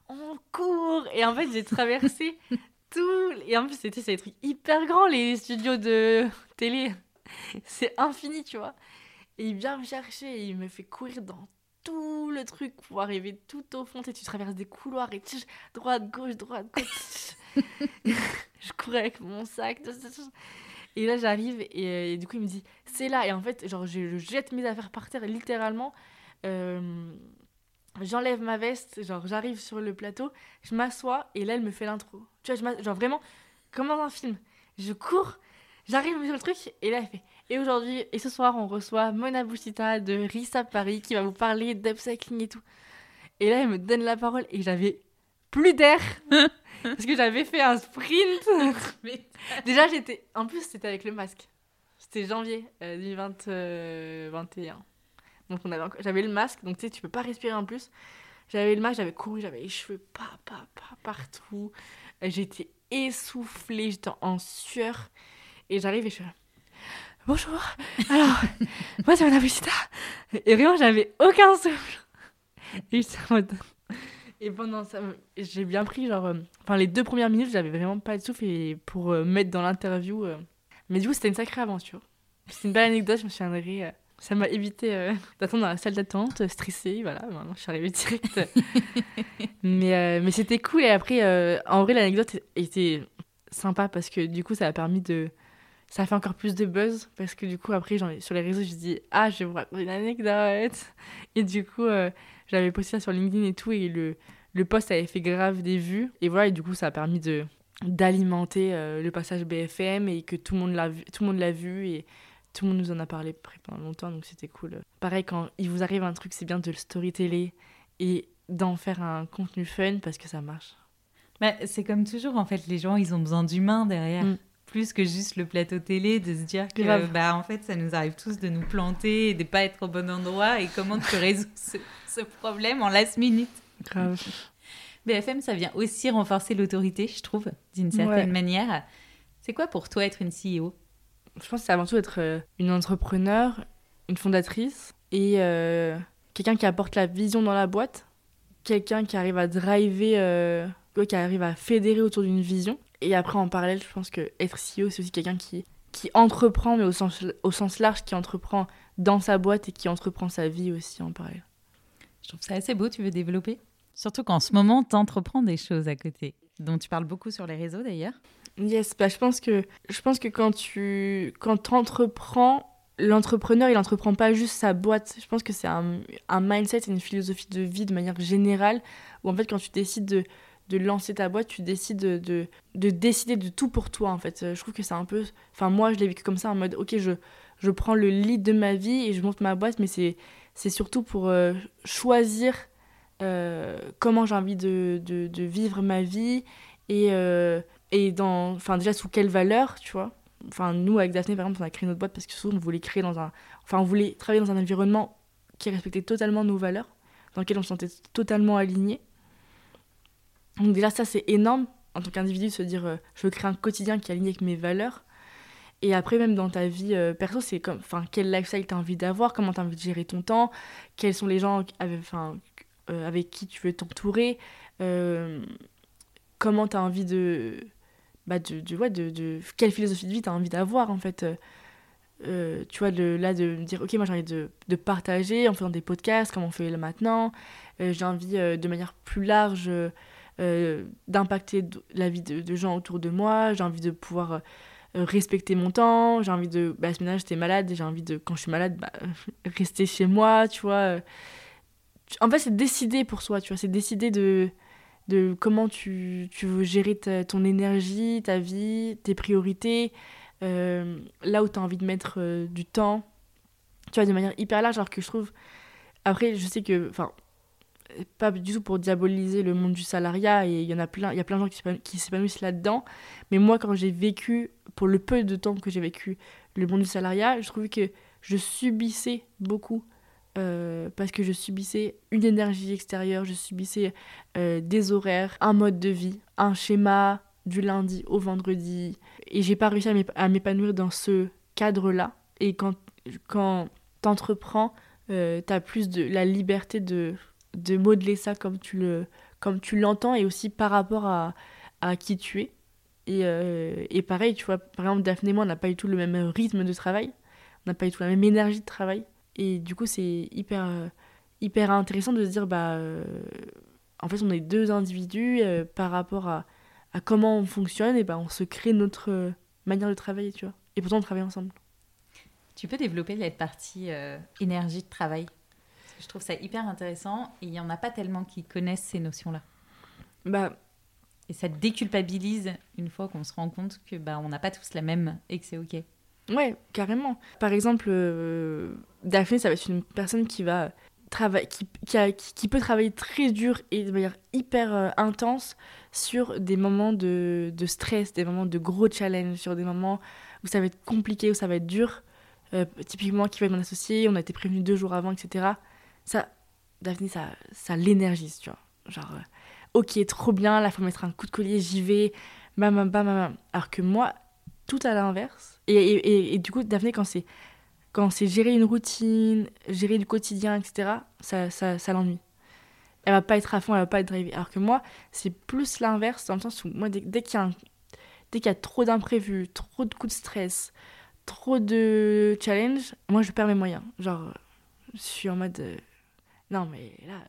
On court Et en fait, j'ai traversé tout. Et en plus, c'était des trucs hyper grands, les studios de télé. C'est infini, tu vois. Et il vient me chercher et il me fait courir dans tout le truc pour arriver tout au fond. Et tu traverses des couloirs et droite, gauche, droite, gauche. je courais avec mon sac. Et là, j'arrive et, du coup, il me dit C'est là. Et en fait, genre, je, jette mes affaires par terre littéralement. Euh, j'enlève ma veste, genre j'arrive sur le plateau, je m'assois et là elle me fait l'intro. Tu vois, genre vraiment comme dans un film. Je cours, j'arrive sur le truc et là elle fait. Et aujourd'hui et ce soir on reçoit Mona Bouchita de Rissa Paris qui va vous parler d'upcycling et tout. Et là elle me donne la parole et j'avais plus d'air parce que j'avais fait un sprint. Déjà j'étais, en plus c'était avec le masque. C'était janvier 2021. Euh, donc on avait j'avais le masque, donc tu sais, tu peux pas respirer en plus. J'avais le masque, j'avais couru, j'avais les cheveux pas, pas, pas partout. J'étais essoufflée, j'étais en sueur. Et j'arrive et je suis là. Bonjour, alors, moi c'est Madame Lucita. Et vraiment, j'avais aucun souffle. Et Et pendant ça, j'ai bien pris, genre, euh, enfin, les deux premières minutes, j'avais vraiment pas de souffle et pour euh, mettre dans l'interview. Euh, mais du coup, c'était une sacrée aventure. C'est une belle anecdote, je me souviendrai Ça m'a évité euh, d'attendre dans la salle d'attente, stressée. Voilà, maintenant je suis arrivée direct. mais euh, mais c'était cool. Et après, euh, en vrai, l'anecdote était sympa parce que du coup, ça a permis de. Ça a fait encore plus de buzz parce que du coup, après, sur les réseaux, je dis Ah, je vais vous raconter une anecdote. Et du coup, j'avais posté ça sur LinkedIn et tout. Et le, le post avait fait grave des vues. Et voilà, et du coup, ça a permis de d'alimenter le passage BFM et que tout le monde l'a vu, tout le monde l'a vu et tout le monde nous en a parlé pendant longtemps, donc c'était cool. Pareil, quand il vous arrive un truc, c'est bien de le storyteller et d'en faire un contenu fun parce que ça marche. Bah, c'est comme toujours, en fait, les gens, ils ont besoin d'humains derrière. Mm. Plus que juste le plateau télé, de se dire que, bah, en fait, ça nous arrive tous de nous planter et de pas être au bon endroit. Et comment tu résous ce, problème en last minute? Grave. BFM, ça vient aussi renforcer l'autorité, je trouve, d'une certaine manière. C'est quoi pour toi être une CEO je pense que c'est avant tout être euh, une entrepreneur, une fondatrice et euh, quelqu'un qui apporte la vision dans la boîte, quelqu'un qui arrive à driver, euh, qui arrive à fédérer autour d'une vision. Et après, en parallèle, je pense que être CEO, c'est aussi quelqu'un qui, qui entreprend, mais au sens, au sens large, qui entreprend dans sa boîte et qui entreprend sa vie aussi en parallèle. Je trouve ça assez beau, tu veux développer? Surtout qu'en ce moment, tu entreprends des choses à côté, dont tu parles beaucoup sur les réseaux d'ailleurs. Yes, bah, je pense que je pense que quand tu quand entreprends, l'entrepreneur il entreprend pas juste sa boîte. Je pense que c'est un, un mindset, une philosophie de vie de manière générale où en fait quand tu décides de de lancer ta boîte, tu décides de, de, de, décider de tout pour toi en fait. Je trouve que c'est un peu. Enfin, moi je l'ai vécu comme ça en mode ok, je, je prends le lead de ma vie et je monte ma boîte, mais c'est, c'est surtout pour euh, choisir euh, comment j'ai envie de, de, vivre ma vie et, euh, et dans, enfin déjà sous quelle valeur, tu vois. Enfin nous avec Daphné par exemple on a créé notre boîte parce que souvent on voulait créer dans un, enfin on voulait travailler dans un environnement qui respectait totalement nos valeurs, dans lequel on se sentait totalement aligné. Donc déjà ça c'est énorme en tant qu'individu de se dire euh, je veux créer un quotidien qui est aligné avec mes valeurs. Et après, même dans ta vie euh, perso, c'est comme, enfin, quel lifestyle tu as envie d'avoir, comment tu as envie de gérer ton temps, quels sont les gens avec, euh, avec qui tu veux t'entourer, comment tu as envie de, bah de, de, de, de, quelle philosophie de vie tu as envie d'avoir en fait. Tu vois, de, là, de me dire, ok, moi j'ai envie de, de, partager en faisant des podcasts, comme on fait là maintenant. J'ai envie de manière plus large d'impacter la vie de, gens autour de moi. J'ai envie de pouvoir respecter mon temps. J'ai envie de. Bah, ce ménage, j'étais malade. J'ai envie de, quand je suis malade, bah, rester chez moi, tu vois. En fait, c'est décider pour soi, tu vois. C'est décider de de comment tu, veux gérer ton énergie, ta vie, tes priorités, euh, là où tu as envie de mettre euh, du temps, tu vois, de manière hyper large, alors que je trouve... Après, je sais que... Enfin, pas du tout pour diaboliser le monde du salariat, et il y en a plein, il y a plein de gens qui s'épanouissent là-dedans, mais moi, quand j'ai vécu, pour le peu de temps que j'ai vécu le monde du salariat, je trouvais que je subissais beaucoup euh, parce que je subissais une énergie extérieure, je subissais euh, des horaires, un mode de vie, un schéma du lundi au vendredi. Et j'ai pas réussi à m'épanouir dans ce cadre-là. Et quand, quand t'entreprends, euh, t'as plus de la liberté de, de modeler ça comme tu le comme tu l'entends et aussi par rapport à, à qui tu es. Et, euh, et pareil, tu vois, par exemple, Daphné et moi, on n'a pas du tout le même rythme de travail, on n'a pas du tout la même énergie de travail. Et du coup, c'est hyper, euh, hyper intéressant de se dire, bah, euh, en fait, on est deux individus par rapport à, à, comment on fonctionne, et bah, on se crée notre manière de travailler, tu vois. Et pourtant, on travaille ensemble. Tu peux développer cette partie énergie de travail? Je trouve ça hyper intéressant et il n'y en a pas tellement qui connaissent ces notions-là. Bah, et ça déculpabilise une fois qu'on se rend compte que bah, on n'a pas tous la même et que c'est OK. Ouais, carrément. Par exemple, euh, Daphné, ça va être une personne qui va travailler, qui, qui, peut travailler très dur et de manière hyper euh, intense sur des moments de, de, stress, des moments de gros challenge, sur des moments où ça va être compliqué, où ça va être dur. Euh, typiquement, qui va être mon associé, on a été prévenu deux jours avant, etc. Ça, Daphné, ça, ça l'énergise, tu vois. Genre, ok, trop bien, là, faut mettre un coup de collier, j'y vais, bam, bam, bam, bam. Alors que moi, tout à l'inverse. Et, et, du coup, Daphné, quand c'est quand c'est gérer une routine, gérer du quotidien, etc., ça, ça, l'ennuie. Elle va pas être à fond, elle va pas être drivée. Alors que moi, c'est plus l'inverse, dans le sens où moi, dès, qu'il y a, dès qu'il y a trop d'imprévus, trop de coups de stress, trop de challenge, moi je perds mes moyens. Genre, je suis en mode. Non, mais là,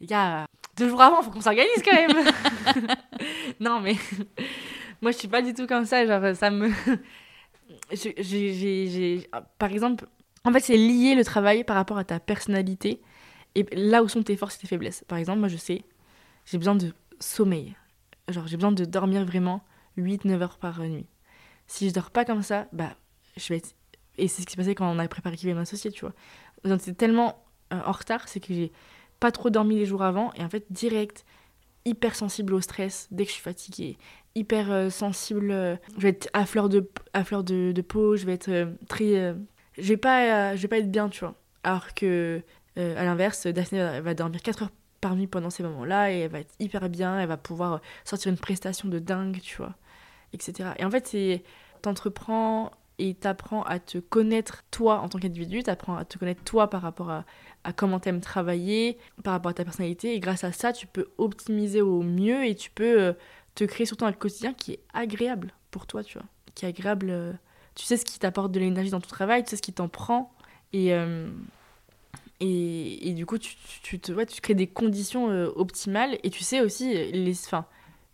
les gars, deux jours avant, faut qu'on s'organise quand même. non, mais moi je suis pas du tout comme ça. Genre, ça me. Je- j'ai- j'ai- j'ai- Par exemple, en fait, c'est lié le travail par rapport à ta personnalité et là où sont tes forces et tes faiblesses. Par exemple, moi je sais, j'ai besoin de sommeil. Genre, j'ai besoin de dormir vraiment 8-9 heures par nuit. Si je dors pas comme ça, bah, je vais être. Et c'est ce qui s'est passé quand on a préparé qui va m'associer, tu vois. Donc, c'est tellement euh, en retard, c'est que j'ai pas trop dormi les jours avant, et en fait, direct, hyper sensible au stress dès que je suis fatiguée, hyper euh, sensible. euh, je vais être à fleur de, à fleur de, peau, je vais être très. je vais pas, je vais pas être bien, tu vois. Alors que, à l'inverse, Daphné va, va dormir 4 heures par nuit pendant ces moments-là, et elle va être hyper bien, elle va pouvoir sortir une prestation de dingue, tu vois, etc. Et en fait, c'est. T'entreprends et t'apprends à te connaître toi en tant qu'individu, t'apprends à te connaître toi par rapport à, à comment t'aimes travailler, par rapport à ta personnalité, et grâce à ça, tu peux optimiser au mieux et tu peux euh, te créer surtout un quotidien qui est agréable pour toi, tu vois, qui est agréable. euh, tu sais ce qui t'apporte de l'énergie dans ton travail, tu sais ce qui t'en prend, et, euh, et, et du coup, tu, tu, te, ouais, tu crées des conditions optimales, et tu sais aussi, les, enfin,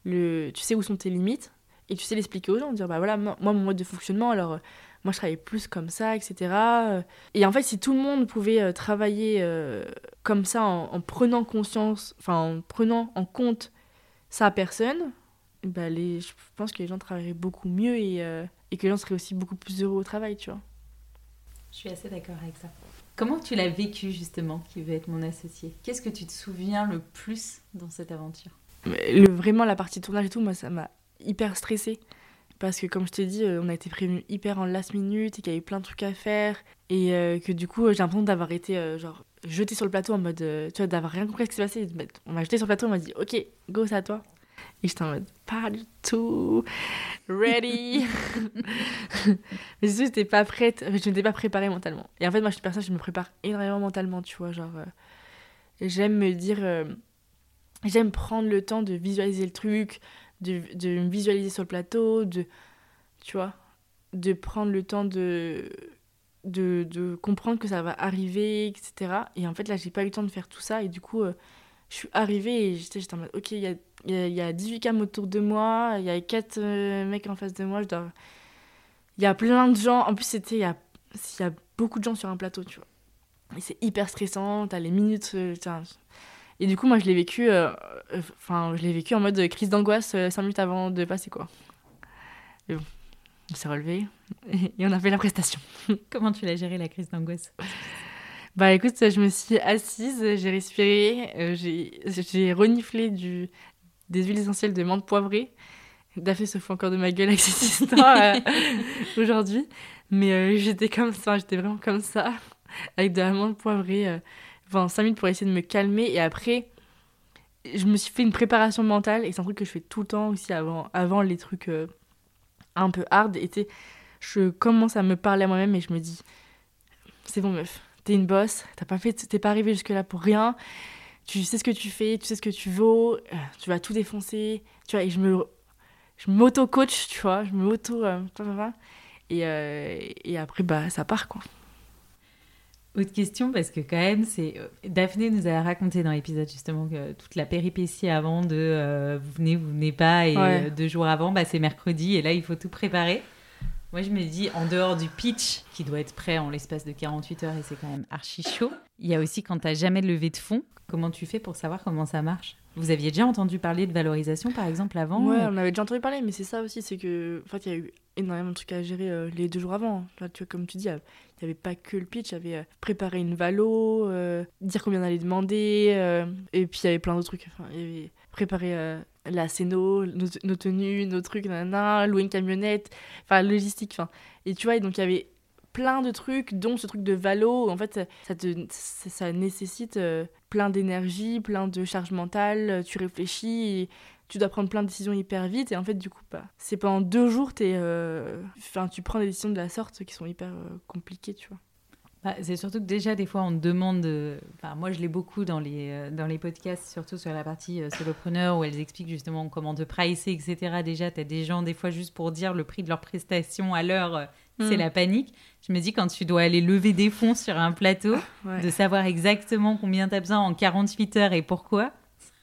le, tu sais où sont tes limites, et tu sais l'expliquer aux gens, dire bah voilà, moi, mon mode de fonctionnement, alors euh, moi je travaille plus comme ça, etc. Euh, Et en fait, si tout le monde pouvait euh, travailler euh, comme ça en, en prenant conscience, enfin en prenant en compte sa personne, bah les, je pense que les gens travailleraient beaucoup mieux et, et que les gens seraient aussi beaucoup plus heureux au travail, tu vois. Je suis assez d'accord avec ça. Comment tu l'as vécu justement, qui veut être mon associé? Qu'est-ce que tu te souviens le plus dans cette aventure? Le, vraiment, la partie tournage et tout, moi, ça m'a hyper stressée. Parce que, comme je t'ai dit, euh, on a été prévenu hyper en last minute et qu'il y avait plein de trucs à faire. Et euh, que du coup, euh, j'ai l'impression d'avoir été, genre, jetée sur le plateau en mode, tu vois, d'avoir rien compris à ce qui s'est passé. Mais On m'a jeté sur le plateau, on m'a dit, ok, go, c'est à toi. Et j'étais en mode, pas du tout, ready. Mais surtout, j'étais pas prête, je n'étais pas préparée mentalement. Et en fait, moi, je suis une personne, je me prépare énormément mentalement, tu vois, genre, euh, j'aime me dire, euh, j'aime prendre le temps de visualiser le truc, de, de me visualiser sur le plateau, de, tu vois, de prendre le temps de, de, de comprendre que ça va arriver, etc. Et en fait, là, j'ai pas eu le temps de faire tout ça. Et du coup, euh, je suis arrivée et j'étais en mode, ok, il y a, y, y a 18 cams autour de moi, il y a 4 mecs en face de moi. Il y a plein de gens. En plus, c'était, il y a, y a beaucoup de gens sur un plateau, tu vois. Et c'est hyper stressant, t'as les minutes. euh, Et du coup, moi, je l'ai vécu, euh, euh, enfin, je l'ai vécu en mode crise d'angoisse 5 minutes avant de passer, quoi. Mais bon, on s'est relevé et on a fait la prestation. Comment tu l'as géré la crise d'angoisse? Bah écoute, je me suis assise, j'ai respiré, euh, j'ai reniflé du, des huiles essentielles de menthe poivrée. Daphné se fout encore de ma gueule avec cette histoire euh, aujourd'hui. Mais euh, j'étais comme ça, j'étais vraiment comme ça, avec de la menthe poivrée euh, pendant 5 minutes pour essayer de me calmer. Et après, je me suis fait une préparation mentale, et c'est un truc que je fais tout le temps aussi avant, avant les trucs euh, un peu hard. Et je commence à me parler à moi-même et je me dis, c'est bon meuf, t'es une boss, t'as pas fait, t'es pas arrivé jusque là pour rien. Tu sais ce que tu fais, tu sais ce que tu vaux, euh, tu vas tout défoncer, tu vois. Et je me, je m'auto-coach, tu vois, je me auto, euh, et euh, et après bah ça part quoi. Autre question, parce que quand même, c'est euh, Daphné nous a raconté dans l'épisode justement que toute la péripétie avant de euh, vous venez, vous venez pas, et Ouais. euh, deux jours avant, bah, c'est mercredi, et là, il faut tout préparer. Moi, je me dis, en dehors du pitch, qui doit être prêt en l'espace de 48 heures, et c'est quand même archi chaud, il y a aussi quand t'as jamais levé de fonds, comment tu fais pour savoir comment ça marche? Vous aviez déjà entendu parler de valorisation, par exemple, avant Ouais, on avait déjà entendu parler, mais c'est ça aussi, c'est que en fait il y a eu énormément de trucs à gérer euh, les deux jours avant. Là, tu vois, comme tu dis, il n'y avait pas que le pitch, il y avait euh, préparer une valo, euh, dire combien on allait demander, euh, et puis il y avait plein d'autres trucs. Enfin, il y avait préparer euh, la scéno, nos, nos tenues, nos trucs, nanana, louer une camionnette, enfin logistique, enfin. Et tu vois, et donc il y avait plein de trucs, dont ce truc de valo, en fait, ça, te, ça, ça nécessite euh, plein d'énergie, plein de charge mentale, euh, tu réfléchis, tu dois prendre plein de décisions hyper vite, et en fait, du coup, bah, c'est pendant deux jours, t'es, euh, enfin, tu prends des décisions de la sorte qui sont hyper compliquées, tu vois. Bah, c'est surtout que déjà, des fois, on te demande. moi, je l'ai beaucoup dans les, dans les podcasts, surtout sur la partie solopreneur, où elles expliquent justement comment te pricer, etc. Déjà, tu as des gens, des fois, juste pour dire le prix de leur prestation à l'heure. C'est la panique. Je me dis, quand tu dois aller lever des fonds sur un plateau, Ouais. de savoir exactement combien tu as besoin en 48 heures et pourquoi,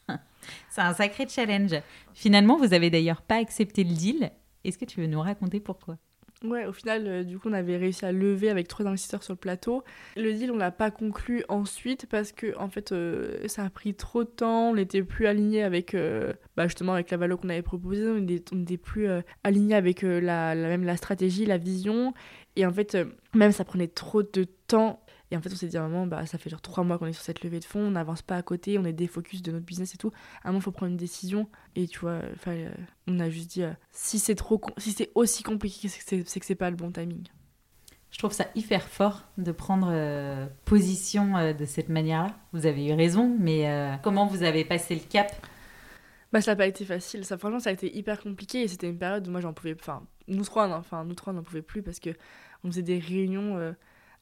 c'est un sacré challenge. Finalement, vous avez d'ailleurs pas accepté le deal. Est-ce que tu veux nous raconter pourquoi? Ouais, au final, euh, du coup, on avait réussi à lever avec trois investisseurs sur le plateau. Le deal, on l'a pas conclu ensuite parce que, en fait, euh, ça a pris trop de temps. On n'était plus aligné avec, euh, bah, justement, avec la valeur qu'on avait proposée. On n'était plus aligné avec la, même la stratégie, la vision. Et en fait, même ça prenait trop de temps. Et en fait, on s'est dit à un moment, bah, ça fait genre trois mois qu'on est sur cette levée de fonds, on n'avance pas à côté, on est défocus de notre business et tout. À un moment, il faut prendre une décision. Et tu vois, euh, on a juste dit, euh, si c'est trop, si c'est aussi compliqué, c'est que c'est- pas le bon timing. Je trouve ça hyper fort de prendre euh, position euh, de cette manière-là. Vous avez eu raison, mais comment vous avez passé le cap? Bah, ça n'a pas été facile. Ça, franchement, ça a été hyper compliqué. Et c'était une période où moi, j'en pouvais. Enfin, nous trois, enfin, nous trois, on n'en pouvait plus parce que on faisait des réunions euh,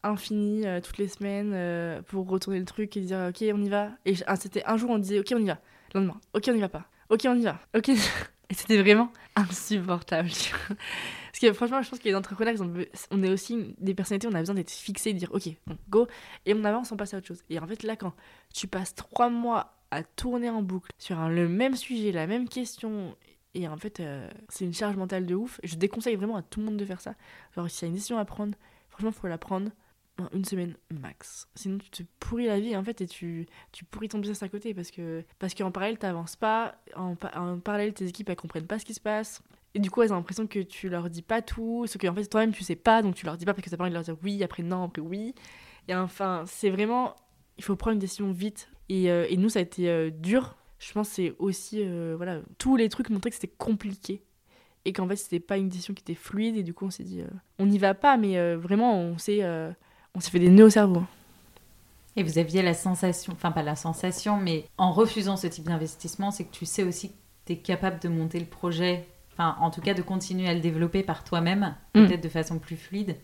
infinies euh, toutes les semaines euh, pour retourner le truc et dire, ok, on y va. Et ah, c'était un jour, on disait, ok, on y va. Le lendemain, ok, on y va pas. Ok, on y va. Ok. Et c'était vraiment insupportable. Parce que franchement, je pense que les entrepreneurs, ils ont on est aussi des personnalités, on a besoin d'être fixés, de dire, ok, bon, go. Et on avance, on passe à autre chose. Et en fait, là, quand tu passes trois mois à tourner en boucle sur le même sujet, la même question. Et en fait, euh, c'est une charge mentale de ouf. Je déconseille vraiment à tout le monde de faire ça. Genre, s'il y a une décision à prendre, franchement, faut la prendre une semaine max. Sinon, tu te pourris la vie, en fait, et tu, tu pourris ton business à côté. Parce que parce qu'en parallèle, t'avances pas. En, pa- en parallèle, tes équipes, elles comprennent pas ce qui se passe. Et du coup, elles ont l'impression que tu leur dis pas tout. Ce que, en fait, toi-même, tu sais pas. Donc, tu leur dis pas parce que t'as pas envie de leur dire oui, après non, après oui. Et enfin, c'est vraiment. Il faut prendre une décision vite. Et, euh, et nous, ça a été euh, dur. Je pense c'est aussi. euh, voilà, tous les trucs montraient que c'était compliqué. Et qu'en fait, c'était pas une décision qui était fluide. Et du coup, on s'est dit. on n'y va pas, mais vraiment, on s'est. euh, on s'est fait des nœuds au cerveau. Et vous aviez la sensation, enfin pas la sensation, mais en refusant ce type d'investissement, c'est que tu sais aussi que tu es capable de monter le projet, enfin en tout cas de continuer à le développer par toi-même, Mm. peut-être de façon plus fluide.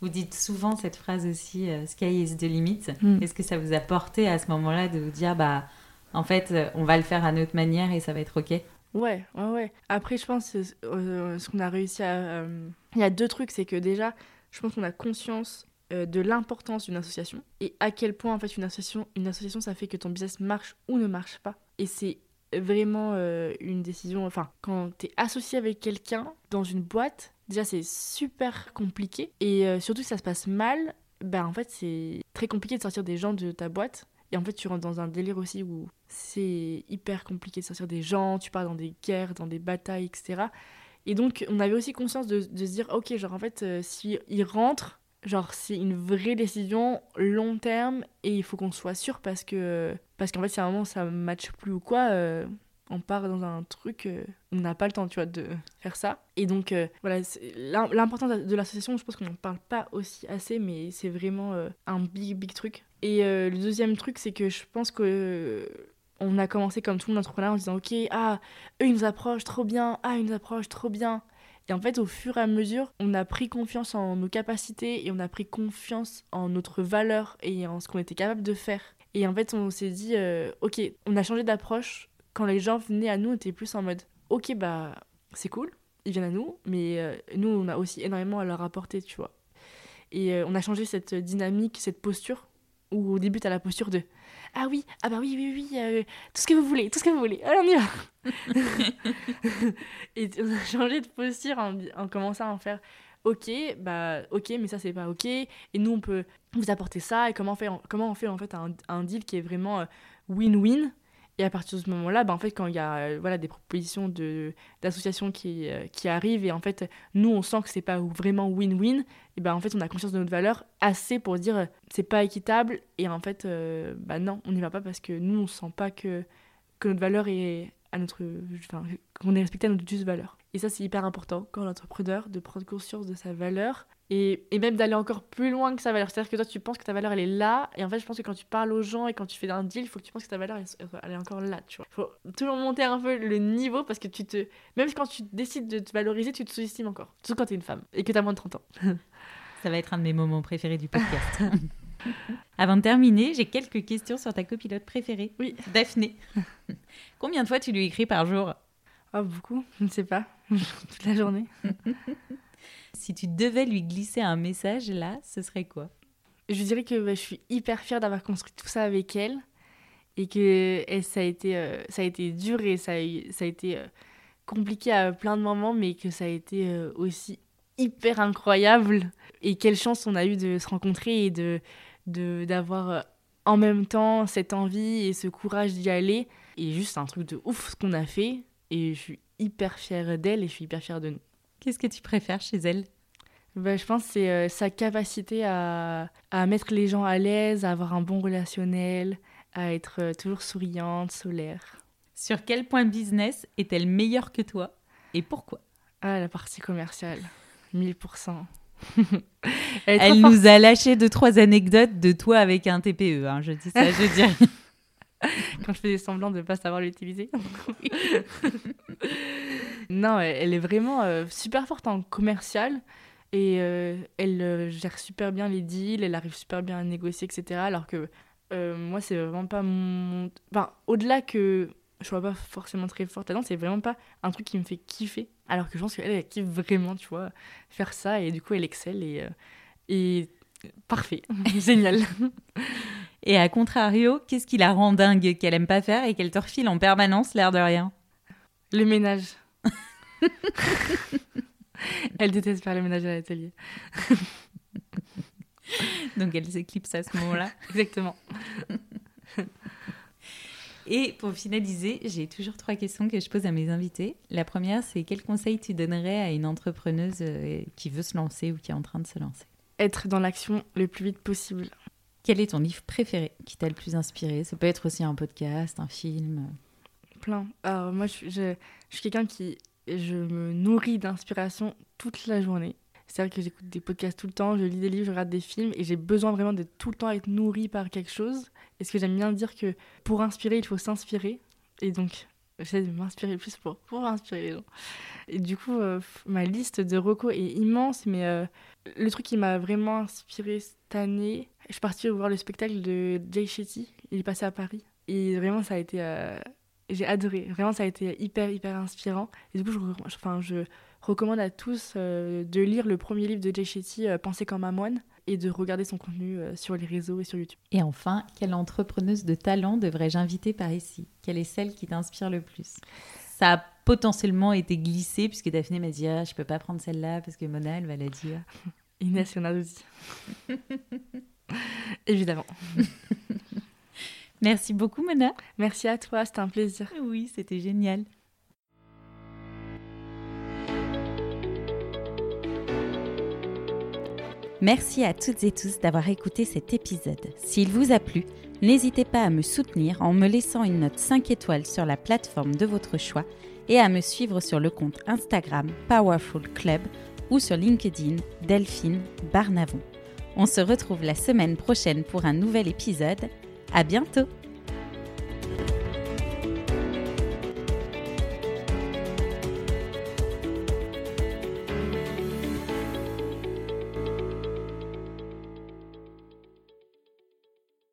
Vous dites souvent cette phrase aussi, euh, sky is the limit. Mm. Est-ce que ça vous a porté à ce moment-là de vous dire, bah en fait, euh, on va le faire à notre manière et ça va être ok? Ouais, ouais, ouais. Après, je pense que euh, ce qu'on a réussi à. euh, Il y a deux trucs, c'est que déjà, je pense qu'on a conscience de l'importance d'une association et à quel point, en fait, une association, une association, ça fait que ton business marche ou ne marche pas. Et c'est vraiment euh, une décision. Enfin, quand t'es associé avec quelqu'un dans une boîte, déjà, c'est super compliqué. Et euh, surtout, si ça se passe mal, bah, en fait, c'est très compliqué de sortir des gens de ta boîte. Et en fait, tu rentres dans un délire aussi où c'est hyper compliqué de sortir des gens, tu pars dans des guerres, dans des batailles, etc. Et donc, on avait aussi conscience de, se dire, ok, genre en fait, euh, si il rentre, genre c'est une vraie décision long terme et il faut qu'on soit sûr parce que parce qu'en fait, si à un moment ça matche plus ou quoi, euh, on part dans un truc, euh, on n'a pas le temps, tu vois, de faire ça. Et donc, euh, voilà, l'importance de l'association, je pense qu'on n'en parle pas aussi assez, mais c'est vraiment un big, big truc. Et le deuxième truc, c'est que je pense que on a commencé comme tout le monde entrepreneur en disant, ok, ah, eux, ils nous approchent trop bien, ah, ils nous approchent trop bien. Et en fait, au fur et à mesure, on a pris confiance en nos capacités et on a pris confiance en notre valeur et en ce qu'on était capable de faire. Et en fait, on s'est dit, euh, ok, on a changé d'approche. Quand les gens venaient à nous, on était plus en mode, ok, bah, c'est cool, ils viennent à nous, mais euh, nous, on a aussi énormément à leur apporter, tu vois. Et euh, on a changé cette dynamique, cette posture, où au début, t'as la posture de, ah oui, ah bah oui, oui, oui, euh, tout ce que vous voulez, tout ce que vous voulez, allez, on y va. et on a changé de posture en, en commençant à en faire ok bah ok mais ça c'est pas ok. Et nous on peut vous apporter ça. Et comment on fait comment on fait en fait un, un deal qui est vraiment euh, win-win? Et à partir de ce moment-là, bah, en fait, quand il y a euh, voilà, des propositions d'associations qui, euh, qui arrivent et en fait, nous, on sent que c'est pas vraiment win-win, ben en fait, on a conscience de notre valeur assez pour dire euh, c'est pas équitable et en fait, euh, bah non, on n'y va pas parce que nous, on sent pas que, que notre valeur est à notre. Enfin, qu'on est respecté à notre juste valeur. Et ça, c'est hyper important quand l'entrepreneur de prendre conscience de sa valeur et, et même d'aller encore plus loin que sa valeur. C'est-à-dire que toi, tu penses que ta valeur, elle est là. Et en fait, je pense que quand tu parles aux gens et quand tu fais un deal, il faut que tu penses que ta valeur, elle, elle est encore là. Tu vois. faut toujours monter un peu le niveau parce que tu te. Même quand tu décides de te valoriser, tu te sous-estimes encore. Surtout quand tu es une femme et que tu as moins de 30 ans. Ça va être un de mes moments préférés du podcast. Avant de terminer, j'ai quelques questions sur ta copilote préférée. Oui. Daphné. Combien de fois tu lui écris par jour? Oh, beaucoup Je ne sais pas. Toute la journée. Si tu devais lui glisser un message là, ce serait quoi? Je dirais que bah, je suis hyper fière d'avoir construit tout ça avec elle et que ça, a été, euh, ça a été dur et ça a, ça a été euh, compliqué à plein de moments, mais que ça a été euh, aussi hyper incroyable. Et quelle chance on a eu de se rencontrer et de d'avoir en même temps cette envie et ce courage d'y aller. Et juste un truc de ouf ce qu'on a fait. Et je suis hyper fière d'elle et je suis hyper fière de nous. Qu'est-ce que tu préfères chez elle? Bah, Je pense que c'est sa capacité à, à mettre les gens à l'aise, à avoir un bon relationnel, à être euh, toujours souriante, solaire. Sur quel point business est-elle meilleure que toi et pourquoi? Ah, la partie commerciale, 1000%. Elle, nous a lâché deux, trois anecdotes de toi avec un TPE, hein, je dis ça, je dis Quand je faisais semblant de ne pas savoir l'utiliser. non, elle est vraiment euh, super forte en commercial et euh, elle gère super bien les deals, elle arrive super bien à négocier, etc. Alors que euh, moi, c'est vraiment pas mon. Enfin, au-delà que je sois pas forcément très forte là-dedans, c'est vraiment pas un truc qui me fait kiffer. Alors que je pense qu'elle, elle kiffe vraiment, tu vois, faire ça. Et du coup, elle excelle et, euh, et parfait, génial. Et à contrario, qu'est-ce qui la rend dingue qu'elle aime pas faire et qu'elle te refile en permanence, l'air de rien? Le ménage. elle déteste faire le ménage à l'atelier. Donc elle s'éclipse à ce moment-là. Exactement. Et pour finaliser, j'ai toujours trois questions que je pose à mes invités. La première, c'est quel conseil tu donnerais à une entrepreneuse euh, qui veut se lancer ou qui est en train de se lancer? Être dans l'action le plus vite possible. Quel est ton livre préféré qui t'a le plus inspiré? Ça peut être aussi un podcast, un film. Plein. Alors moi, je, suis quelqu'un qui... Je me nourris d'inspiration toute la journée. C'est-à-dire que j'écoute des podcasts tout le temps, je lis des livres, je regarde des films et j'ai besoin vraiment de tout le temps être nourri par quelque chose. Et ce que j'aime bien dire que pour inspirer, il faut s'inspirer. Et donc, j'essaie de m'inspirer plus pour, pour inspirer les gens. Et du coup, euh, ma liste de recos est immense, mais euh, le truc qui m'a vraiment inspiré cette année, je suis partie voir le spectacle de Jay Shetty. Il est passé à Paris. Et vraiment, ça a été. Euh, j'ai adoré. Vraiment, ça a été hyper, hyper inspirant. Et du coup, je, enfin, je recommande à tous euh, de lire le premier livre de Jay Shetty, euh, Penser comme un moine, et de regarder son contenu sur les réseaux et sur YouTube. Et enfin, quelle entrepreneuse de talent devrais-je inviter par ici? Quelle est celle qui t'inspire le plus? Ça a potentiellement été glissé, puisque Daphné m'a dit ah, Je peux pas prendre celle-là parce que Mona, elle va la dire. Inès Yonadouzi. Évidemment. Merci beaucoup, Mona. Merci à toi, c'était un plaisir. Oui, c'était génial. Merci à toutes et tous d'avoir écouté cet épisode. S'il vous a plu, n'hésitez pas à me soutenir en me laissant une note 5 étoiles sur la plateforme de votre choix et à me suivre sur le compte Instagram Powerful Club ou sur LinkedIn Delphine Barnavon. On se retrouve la semaine prochaine pour un nouvel épisode. À bientôt!